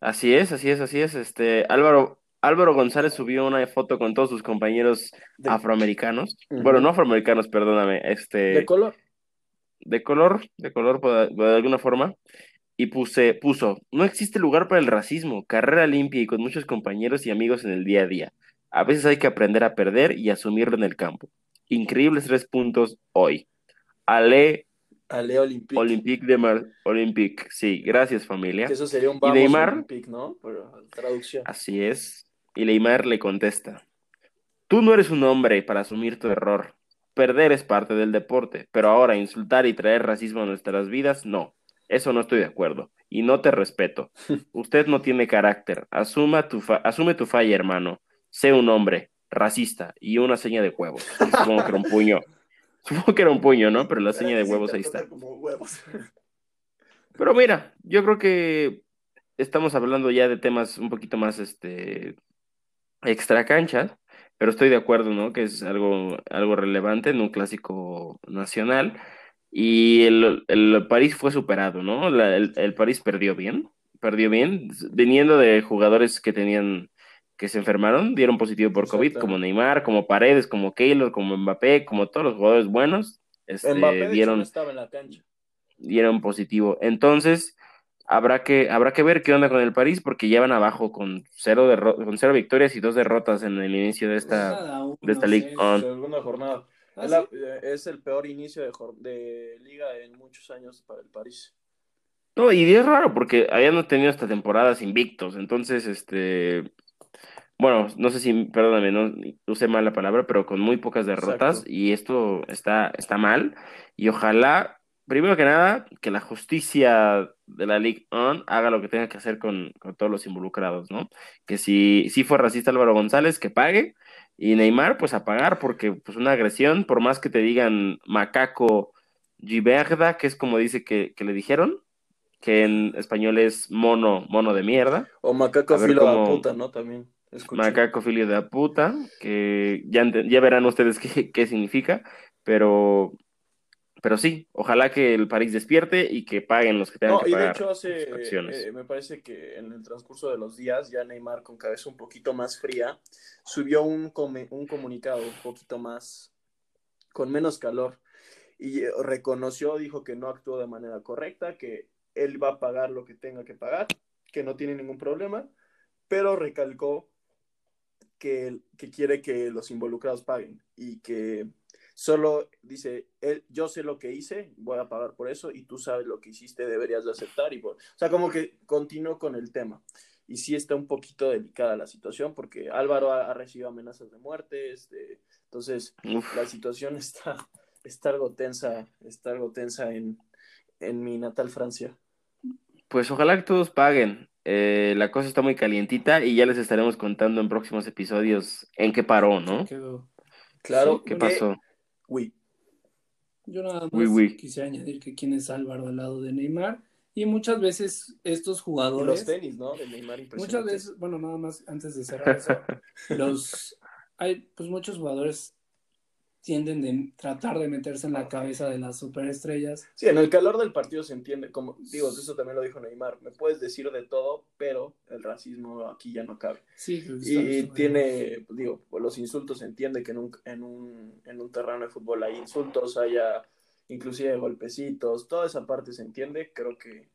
Así es, así es, así es. Este, Álvaro, Álvaro González subió una foto con todos sus compañeros De, afroamericanos. Bueno, no afroamericanos, perdóname, este, de color. de color, de color por- de alguna forma, y puse, puso, no existe lugar para el racismo, carrera limpia y con muchos compañeros y amigos en el día a día. A veces hay que aprender a perder y asumirlo en el campo. Increíbles tres puntos hoy. Ale Ale Olympique. Olympique de Mar Olympique. Sí, gracias familia. Que eso sería un vamos Neymar? Olympique, ¿no? Pero traducción. Así es. Y Neymar le contesta, tú no eres un hombre para asumir tu error. Perder es parte del deporte, pero ahora insultar y traer racismo a nuestras vidas, no. Eso no estoy de acuerdo. Y no te respeto. <laughs> Usted no tiene carácter. Asuma tu fa- asume tu falla, hermano. Sé un hombre racista y una seña de huevos. <laughs> Y Supongo que era un puño. Supongo que era un puño, ¿no? Pero la seña de huevos ahí está. Pero mira, yo creo que estamos hablando ya de temas un poquito más este extra canchas, pero estoy de acuerdo, ¿no? Que es algo, algo relevante en un clásico nacional. Y el, el París fue superado, ¿no? el, el París perdió bien, perdió bien, viniendo de jugadores que tenían que se enfermaron, dieron positivo por COVID, como Neymar, como Paredes, como Keylor, como Mbappé, como todos los jugadores buenos, este, Mbappé dieron, estaba en la cancha. dieron positivo. Entonces, habrá que, habrá que ver qué onda con el París, porque llevan abajo con cero, con cero victorias y dos derrotas en el inicio de esta, de esta jornada. ¿Ah, eh, es, el peor inicio de, de liga en muchos años para el París. No, y es raro porque habían tenido hasta temporadas invictos, entonces, este, bueno, no sé si, perdóname, no usé mal la palabra, pero con muy pocas derrotas y esto está, está mal. Y ojalá, primero que nada, que la justicia de la League On haga lo que tenga que hacer con, todos los involucrados, ¿no? Que si, si fue racista Álvaro González, que pague. Y Neymar, pues a pagar, porque pues una agresión, por más que te digan macaco giberda, que es como dice que, le dijeron, que en español es mono, mono de mierda. O macaco filo de puta, ¿no? También. Macaco filio de puta, que ya, ya verán ustedes <laughs> qué, qué, significa, pero, pero sí, ojalá que el París despierte y que paguen los que tengan que pagar. Y de hecho, hace, eh, me parece que en el transcurso de los días, ya Neymar, con cabeza un poquito más fría, subió un, un comunicado un poquito más, con menos calor, y eh, reconoció, dijo que no actuó de manera correcta, que él va a pagar lo que tenga que pagar, que no tiene ningún problema, pero recalcó que, quiere que los involucrados paguen y que solo dice, él, yo sé lo que hice, voy a pagar por eso y tú sabes lo que hiciste, deberías de aceptar. Y o sea, como que continuó con el tema. Y sí está un poquito delicada la situación porque Álvaro ha, recibido amenazas de muerte, este, entonces la situación <laughs> está, está algo tensa, está algo tensa en, en mi natal Francia. Pues ojalá que todos paguen. Eh, la cosa está muy calientita y ya les estaremos contando en próximos episodios en qué paró, ¿no? Claro. ¿Qué pasó? Uy. Yo nada más quisiera añadir que quién es Álvaro al lado de Neymar. Y muchas veces estos jugadores. los tenis, ¿no? De Neymar Muchas veces, bueno, nada más antes de cerrar eso. <laughs> los. Hay pues muchos jugadores tienden de tratar de meterse en la cabeza de las superestrellas. Sí, en el calor del partido se entiende, como digo, eso también lo dijo Neymar, me puedes decir de todo, pero el racismo aquí ya no cabe. Sí, y tiene, digo, los insultos se entiende que en un, en un, en un terreno de fútbol hay insultos, haya inclusive golpecitos, toda esa parte se entiende, creo que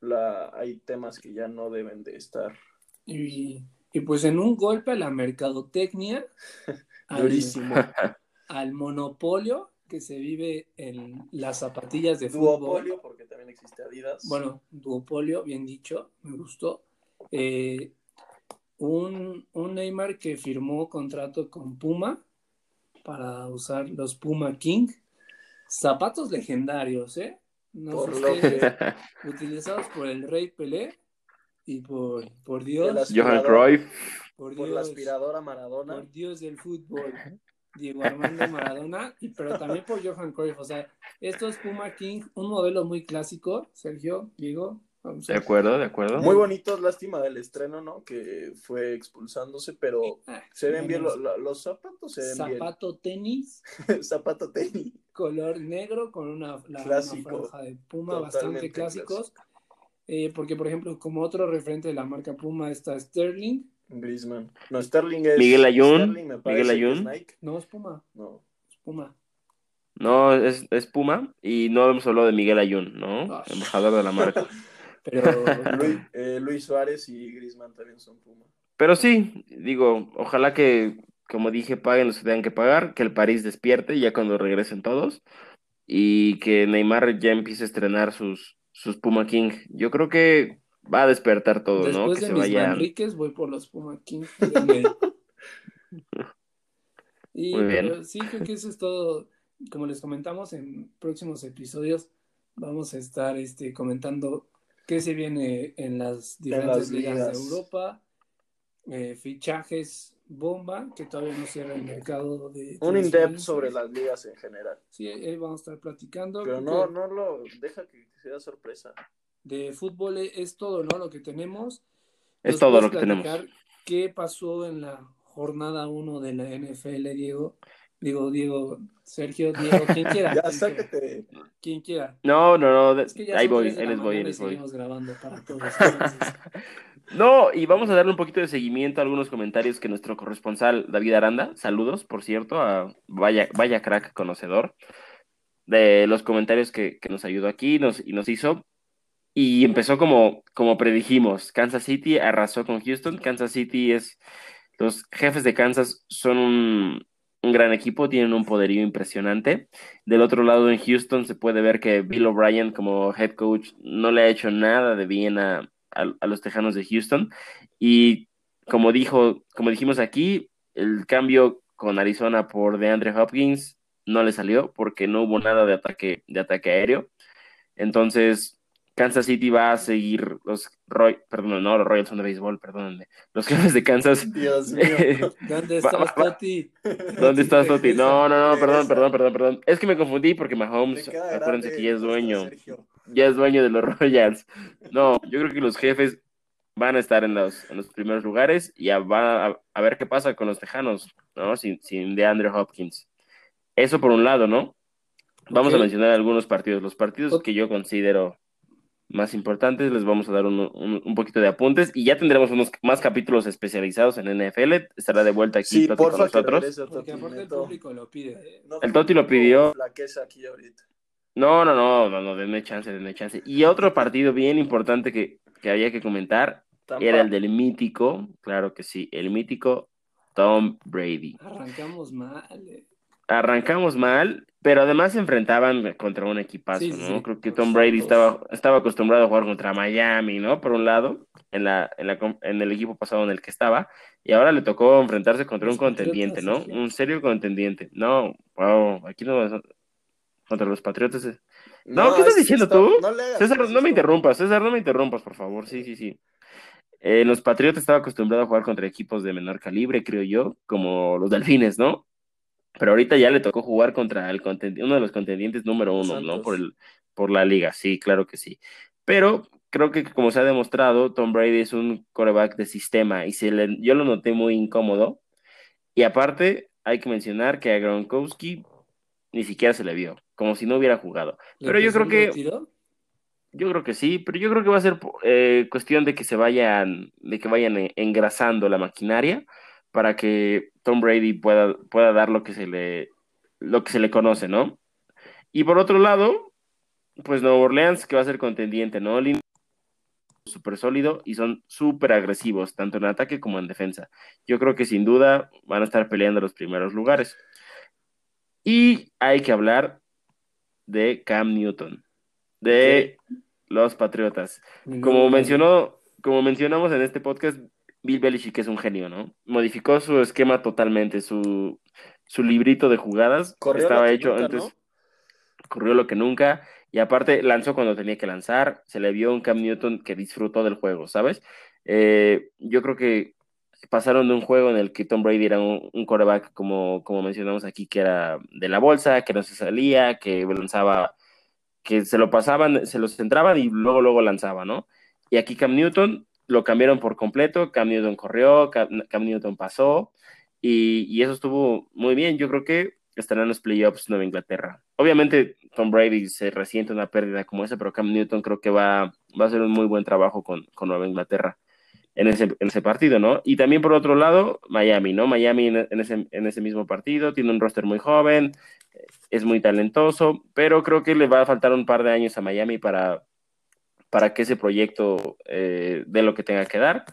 la, hay temas que ya no deben de estar. Y, y pues en un golpe a la mercadotecnia. <laughs> Durísimo. Al monopolio que se vive en las zapatillas de fútbol. Duopolio, porque también existe Adidas. Bueno, duopolio, bien dicho, me gustó. Eh, un, un, Neymar que firmó contrato con Puma para usar los Puma King. Zapatos legendarios, ¿eh? No <laughs> utilizados por el Rey Pelé y por, por Dios. Johan Cruyff. Por, por la aspiradora Maradona. Por Dios del fútbol. Diego Armando Maradona, y, pero también por Johan Cruyff. O sea, esto es Puma King, un modelo muy clásico, Sergio, Diego. de acuerdo, de acuerdo. Muy bonito, lástima del estreno, ¿no? Que fue expulsándose, pero ah, se ven bien los zapatos, se ven Zapato tenis. <laughs> Zapato tenis. Color negro con una, la, franja de Puma bastante clásicos. Eh, porque, por ejemplo, como otro referente de la marca Puma está Sterling, Griezmann. No, Sterling es. Miguel Ayun. Miguel Ayun. No, es Puma. No. Es Puma. No, es, es Puma. Y no hemos hablado de Miguel Ayun, ¿no? Ah. Embajador de la marca. <laughs> Pero Luis, eh, Luis, Suárez y Griezmann también son Puma. Pero sí, digo, ojalá que, como dije, paguen los que tengan que pagar, que el París despierte ya cuando regresen todos y que Neymar ya empiece a estrenar sus, sus Puma King. Yo creo que va a despertar todo, ¿no? Que de se mis Enríquez voy por los Puma King. y Muy bien. sí, creo que eso es todo. Como les comentamos en próximos episodios, vamos a estar este, comentando qué se viene en las diferentes ligas. de Europa, eh, fichajes bomba, que todavía no cierra el mercado de... Un in-depth sobre las ligas en general. Sí, ahí vamos a estar platicando. Pero no, no lo deja que sea sorpresa. De fútbol es todo, ¿no? Lo que tenemos. Es todo lo que tenemos. ¿Qué pasó en la jornada 1 de la NFL, Diego? Digo, Diego, Sergio, Diego, quien quiera. <laughs> ya, sácate. Quien quiera. No, no, no. ahí voy, ahí les voy, ahí les voy. grabando para todos. <laughs> no, y vamos a darle un poquito de seguimiento a algunos comentarios que nuestro corresponsal David Aranda, saludos, por cierto, a vaya, vaya crack conocedor, de los comentarios que, que nos ayudó aquí nos, y nos hizo. Y empezó como, como predijimos, Kansas City arrasó con Houston, Kansas City es, los jefes de Kansas son un, gran equipo, tienen un poderío impresionante. Del otro lado, en Houston, se puede ver que Bill O'Brien, como head coach, no le ha hecho nada de bien a, los Tejanos de Houston. Y como, dijo, como dijimos aquí, el cambio con Arizona por DeAndre Hopkins no le salió porque no hubo nada de ataque, de ataque aéreo. Entonces, Kansas City va a seguir los Roy, perdón, no, los Royals son de béisbol, perdónenme. Los jefes de Kansas. Dios <laughs> mío. ¿Dónde estás, Toti? ¿Dónde estás, Toti? No, no, no, perdón, perdón, perdón, perdón. Es que me confundí porque Mahomes, acuérdense que ya es dueño. Ya es dueño de los <laughs> Royals. No, yo creo que los jefes van a estar en los, en los primeros lugares y va a, a, ver qué pasa con los Tejanos, ¿no? Sin, sin DeAndre Hopkins. Eso por un lado, ¿no? Vamos a mencionar algunos partidos. Los partidos que yo considero más importantes, les vamos a dar un, un, poquito de apuntes y ya tendremos unos más capítulos especializados en NFL. Estará de vuelta aquí sí, con nosotros. Porque aparte el público lo pide. ¿eh? el Toti lo pidió. La queso aquí ahorita. No, no, no, no, no, denme chance, denme chance. Y otro partido bien importante que, que había que comentar era el del mítico, claro que sí, el mítico Tom Brady. Arrancamos mal. Eh arrancamos mal, pero además se enfrentaban contra un equipazo, ¿no? Creo que Tom Brady estaba, estaba acostumbrado a jugar contra Miami, ¿no? Por un lado, en, la, en, la, en el equipo pasado en el que estaba, y ahora le tocó enfrentarse contra un contendiente, ¿no? Un serio contendiente. No, wow, aquí no contra los Patriotas. No, ¿qué estás diciendo tú? César, no me interrumpas, César, no me interrumpas, por favor. Sí, sí, sí. Eh, los Patriotas estaba acostumbrado a jugar contra equipos de menor calibre, creo yo, como los Delfines, ¿no? Pero ahorita ya le tocó jugar contra el uno de los contendientes número uno, ¿no? Por, el, por la liga, sí, claro que sí. Pero creo que como se ha demostrado, Tom Brady es un coreback de sistema y se le, yo lo noté muy incómodo. Y aparte, hay que mencionar que a Gronkowski ni siquiera se le vio, como si no hubiera jugado. Pero yo creo que... Yo creo que sí, pero yo creo que va a ser eh, cuestión de que se vayan, de que vayan engrasando la maquinaria para que Tom Brady pueda, pueda dar lo que se le lo que se le conoce, ¿no? Y por otro lado, pues Nueva Orleans que va a ser contendiente, ¿no? Súper sólido y son súper agresivos, tanto en ataque como en defensa. Yo creo que sin duda van a estar peleando los primeros lugares. Y hay que hablar de Cam Newton, de los Patriotas. Como mencionó, como mencionamos en este podcast, Bill Belichick es un genio, ¿no? Modificó su esquema totalmente, su, su librito de jugadas estaba hecho antes, corrió lo que nunca, y aparte lanzó cuando tenía que lanzar, se le vio un Cam Newton que disfrutó del juego, ¿sabes? Eh, yo creo que pasaron de un juego en el que Tom Brady era un, un quarterback, como, como mencionamos aquí, que era de la bolsa, que no se salía, que lanzaba, que se lo pasaban, se lo centraban y luego, luego lanzaba, ¿no? Y aquí Cam Newton lo cambiaron por completo, Cam Newton corrió, Cam, Newton pasó, y, eso estuvo muy bien. Yo creo que estarán los playoffs Nueva Inglaterra. Obviamente Tom Brady se resiente una pérdida como esa, pero Cam Newton creo que va, a hacer un muy buen trabajo con, Nueva Inglaterra en ese, en ese, partido, ¿no? Y también por otro lado, Miami, ¿no? Miami en, ese, en ese mismo partido tiene un roster muy joven, es muy talentoso, pero creo que le va a faltar un par de años a Miami para, para que ese proyecto eh, dé lo que tenga que dar.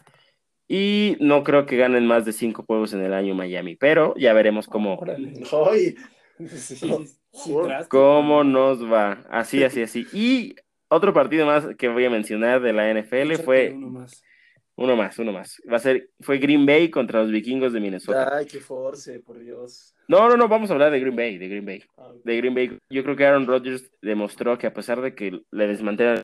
Y no creo que ganen más de cinco juegos en el año Miami, pero ya veremos cómo, cómo nos va. Así, así, así. Y otro partido más que voy a mencionar de la NFL fue... Uno más. Uno más, uno más. Va a ser, fue Green Bay contra los vikingos de Minnesota. Ay, qué force, por Dios. No, no, no, vamos a hablar de Green Bay, de Green Bay. Ah, de Green Bay. Yo creo que Aaron Rodgers demostró que a pesar de que le desmantelan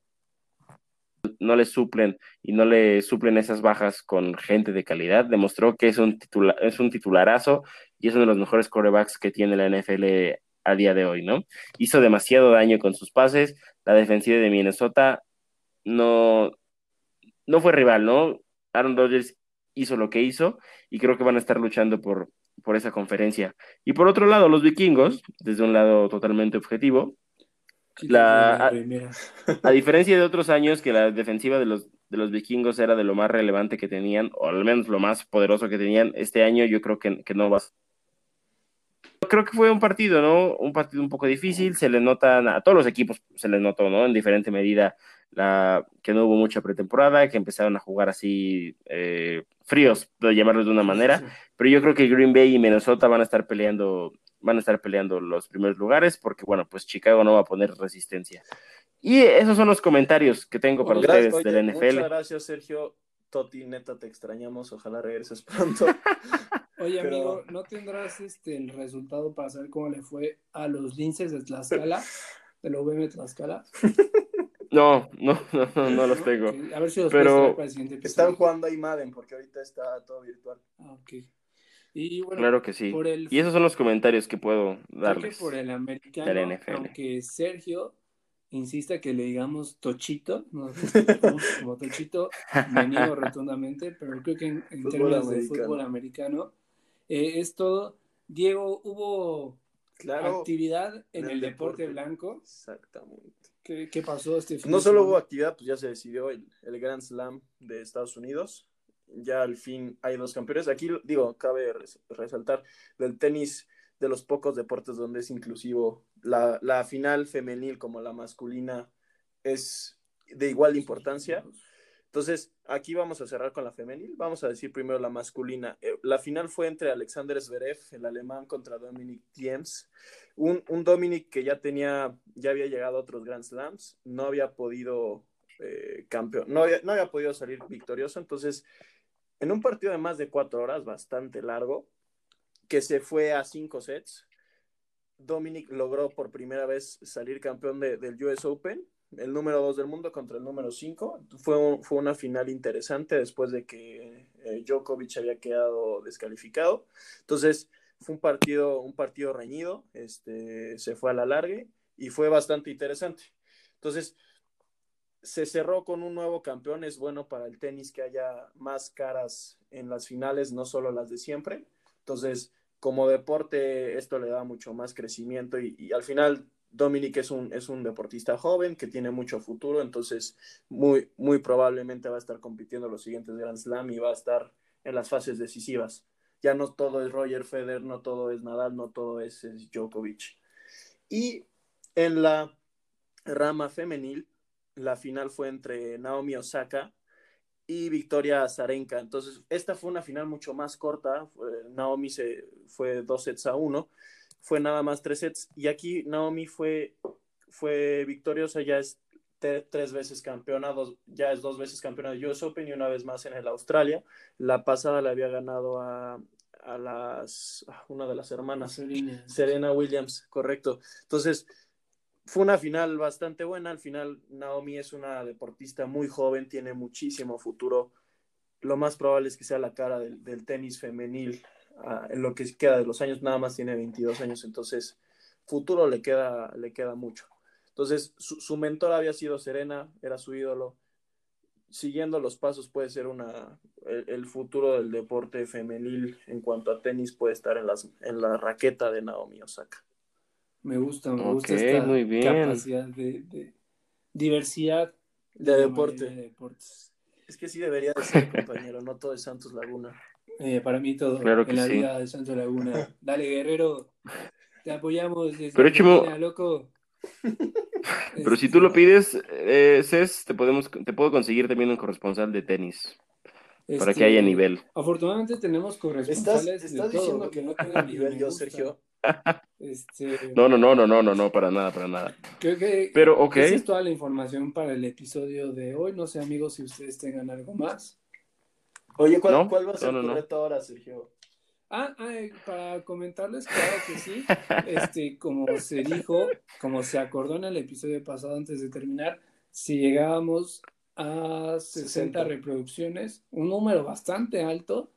no le suplen y no le suplen esas bajas con gente de calidad. Demostró que es un, es un titularazo y es uno de los mejores corebacks que tiene la NFL a día de hoy, ¿no? Hizo demasiado daño con sus pases. La defensiva de Minnesota no, no fue rival, ¿no? Aaron Rodgers hizo lo que hizo y creo que van a estar luchando por, por esa conferencia. Y por otro lado, los vikingos, desde un lado totalmente objetivo, la, <laughs> a, diferencia de otros años que la defensiva de los, de los vikingos era de lo más relevante que tenían, o al menos lo más poderoso que tenían, este año yo creo que, que no va Creo que fue un partido, ¿no? Un partido un poco difícil, se le notan a todos los equipos, se les notó, ¿no? En diferente medida la, que no hubo mucha pretemporada, que empezaron a jugar así eh, fríos, de llamarlos de una manera, pero yo creo que Green Bay y Minnesota van a estar peleando van a estar peleando los primeros lugares porque, bueno, pues Chicago no va a poner resistencia. Y esos son los comentarios que tengo para ustedes del NFL. Muchas gracias, Sergio. Toti, neta, te extrañamos. Ojalá regreses pronto. <laughs> Oye, amigo, ¿no tendrás este, el resultado para saber cómo le fue a los linces de Tlaxcala? <laughs> ¿De la UVM Tlaxcala? <laughs> No, no, no, no, los tengo. A ver si los Pero están jugando ahí Madden porque ahorita está todo virtual. Ah, ok. Y bueno, claro que sí. Y esos son los comentarios que puedo darles. por el americano, aunque Sergio insista que le digamos Tochito, no, <laughs> como Tochito, me niego rotundamente, pero creo que en, términos de fútbol americano eh, es todo. Diego, hubo actividad en, el, deporte, blanco. Exactamente. ¿Qué, pasó este No solo hubo actividad, pues ya se decidió el, el Grand Slam de Estados Unidos. Ya al fin hay dos campeones. Aquí, digo, cabe resaltar del tenis de los pocos deportes donde es inclusivo. La, la final femenil como la masculina es de igual importancia. Entonces, aquí vamos a cerrar con la femenil. Vamos a decir primero la masculina. Eh, la final fue entre Alexander Zverev, el alemán, contra Dominic Thiems. Un, un Dominic que ya tenía, ya había llegado a otros Grand Slams, no había podido eh, campeón, no había, no había podido salir victorioso. Entonces, en un partido de más de cuatro horas, bastante largo, que se fue a cinco sets, Dominic logró por primera vez salir campeón del US Open el número 2 del mundo contra el número 5. Fue, fue una final interesante después de que eh, Djokovic había quedado descalificado. Entonces, fue un partido, un partido reñido, este, se fue a la larga y fue bastante interesante. Entonces, se cerró con un nuevo campeón. Es bueno para el tenis que haya más caras en las finales, no solo las de siempre. Entonces, como deporte, esto le da mucho más crecimiento y, al final Dominic es un, es un deportista joven que tiene mucho futuro, entonces muy, muy probablemente va a estar compitiendo los siguientes Grand Slam y va a estar en las fases decisivas. Ya no todo es Roger Federer, no todo es Nadal, no todo es, Djokovic. Y en la rama femenil, la final fue entre Naomi Osaka y Victoria Zarenka. Entonces, esta fue una final mucho más corta. Naomi se fue dos sets a uno fue nada más tres sets. Y aquí Naomi fue, fue victoriosa, ya es tres veces campeona, ya es dos veces campeona de US Open y una vez más en el Australia. La pasada le había ganado a, a las, una de las hermanas, Serena. Williams, correcto. Entonces, fue una final bastante buena. Al final, Naomi es una deportista muy joven, tiene muchísimo futuro. Lo más probable es que sea la cara del, tenis femenil en lo que queda de los años, nada más tiene 22 años, entonces futuro le queda, le queda mucho. Entonces, su, mentor había sido Serena, era su ídolo. Siguiendo los pasos puede ser una, el, futuro del deporte femenil en cuanto a tenis puede estar en, en la raqueta de Naomi Osaka. Me gusta, me gusta esta capacidad de, diversidad de, deporte. deportes. Es que sí debería de ser, compañero, no todo es Santos Laguna. Eh, para mí todo en la vida de Santo Laguna. Dale, guerrero. Te apoyamos. Pero Chimo, loco. <laughs> Pero si tú lo este, pides, eh, Cés, te, podemos, te puedo conseguir también un corresponsal de tenis. para que haya este, nivel. Afortunadamente tenemos corresponsales. ¿Estás, estás diciendo que no tengo <laughs> nivel yo, Sergio? Este, no, no, no, no, no, no, no, para nada, para nada. Creo que Pero, okay. esa es toda la información para el episodio de hoy. No sé, amigos, si ustedes tengan algo más. Oye, ¿cuál, ¿cuál va a ser tu reto ahora, Sergio? Ah, para comentarles, claro que sí, este, como se dijo, como se acordó en el episodio pasado antes de terminar, si llegábamos a 60, reproducciones, un número bastante alto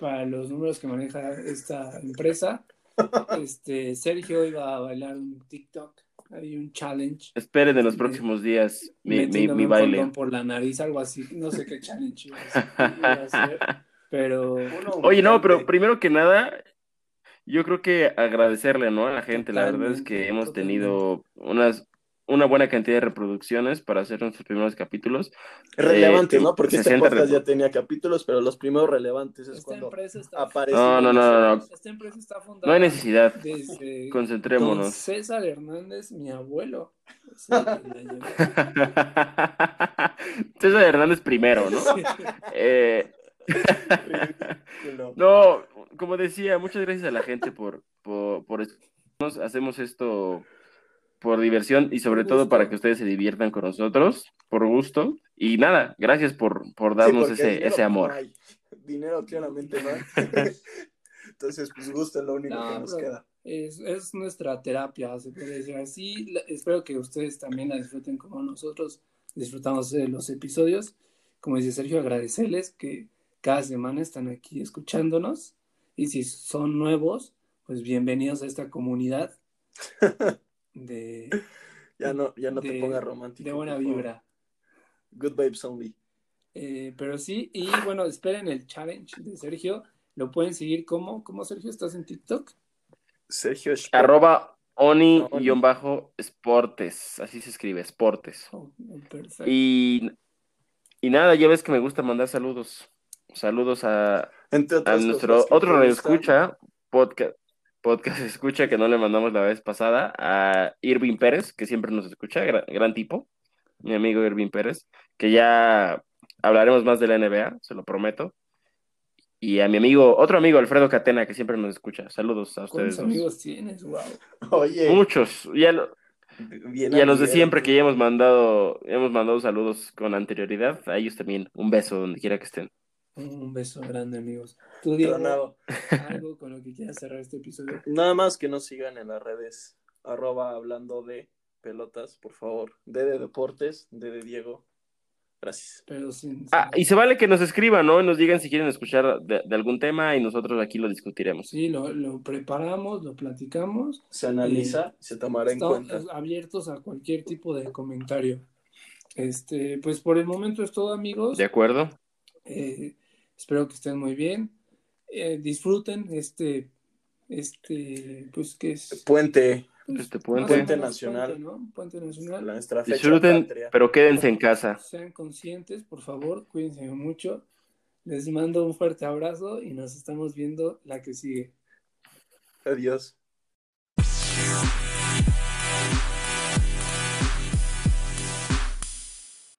para los números que maneja esta empresa, este, Sergio iba a bailar un TikTok hay un challenge. Esperen en los próximos días mi, mi, mi baile. por la nariz, algo así. No sé qué challenge iba a hacer, <laughs> pero... Oye, no, pero primero que nada, yo creo que agradecerle, ¿no? A la gente. La verdad es que hemos tenido unas una buena cantidad de reproducciones para hacer nuestros primeros capítulos. Relevante, eh, ¿no? Porque este podcast ya tenía capítulos, pero los primeros relevantes es cuando aparece. No, no, no, no. Esta empresa está fundada. No hay necesidad. Concentrémonos. César Hernández, mi abuelo. <laughs> <laughs> César Hernández primero, ¿no? eh... <laughs> no, como decía, muchas gracias a la gente por, por, por hacemos esto por diversión y sobre todo para que ustedes se diviertan con nosotros, por gusto. Y nada, gracias por, por darnos ese, ese amor. Dinero claramente no <laughs> <laughs> Entonces, pues gusto es lo único que nos queda. Es, es, nuestra terapia, se puede decir así. espero que ustedes también la disfruten como nosotros disfrutamos de los episodios. Como dice Sergio, agradecerles que cada semana están aquí escuchándonos. Y si son nuevos, pues bienvenidos a esta comunidad. <laughs> de... <laughs> ya no, ya no te pongas romántico. De buena vibra. Good vibes only. Eh, pero sí, y bueno, esperen el challenge de Sergio. Lo pueden seguir como, ¿cómo Sergio? ¿Estás en TikTok? Sergio Arroba Oni-Sportes. Así se escribe, Sportes. Oh, y, y nada, ya ves que me gusta mandar saludos. Saludos a, a nuestro otro radio escucha, podcast, podcast <laughs> escucha que no le mandamos la vez pasada, a Irving Pérez, que siempre nos escucha, gran, tipo, mi amigo Irving Pérez, que ya hablaremos más de la NBA, se lo prometo. Y a mi amigo, otro amigo, Alfredo Catena, que siempre nos escucha. Saludos a ustedes. ¿Cuántos amigos tienes? Wow. Oye. Muchos. Y a, los de siempre que ya hemos mandado, hemos mandado saludos con anterioridad, a ellos también. Un beso donde quiera que estén. Un beso grande, amigos. Tú, Diego, <laughs> algo con lo que quieras cerrar este episodio. Nada más que nos sigan en las redes, arroba hablando de pelotas, por favor. D de Deportes, D de Diego. Gracias. Pero sin, Ah, y se vale que nos escriban, ¿no? Nos digan si quieren escuchar de, algún tema y nosotros aquí lo discutiremos. Sí, lo, lo preparamos, lo platicamos. Se analiza, se tomará en cuenta. abiertos a cualquier tipo de comentario. Este, pues por el momento es todo, amigos. De acuerdo. Eh, Espero que estén muy bien. Eh, disfruten este, este, pues, ¿qué es? Puente. Pues, este puente. Puente nacional. Puente, nacional. nuestra fecha Disfruten, pero quédense en casa. Sean conscientes, por favor, cuídense mucho. Les mando un fuerte abrazo y nos estamos viendo la que sigue. Adiós.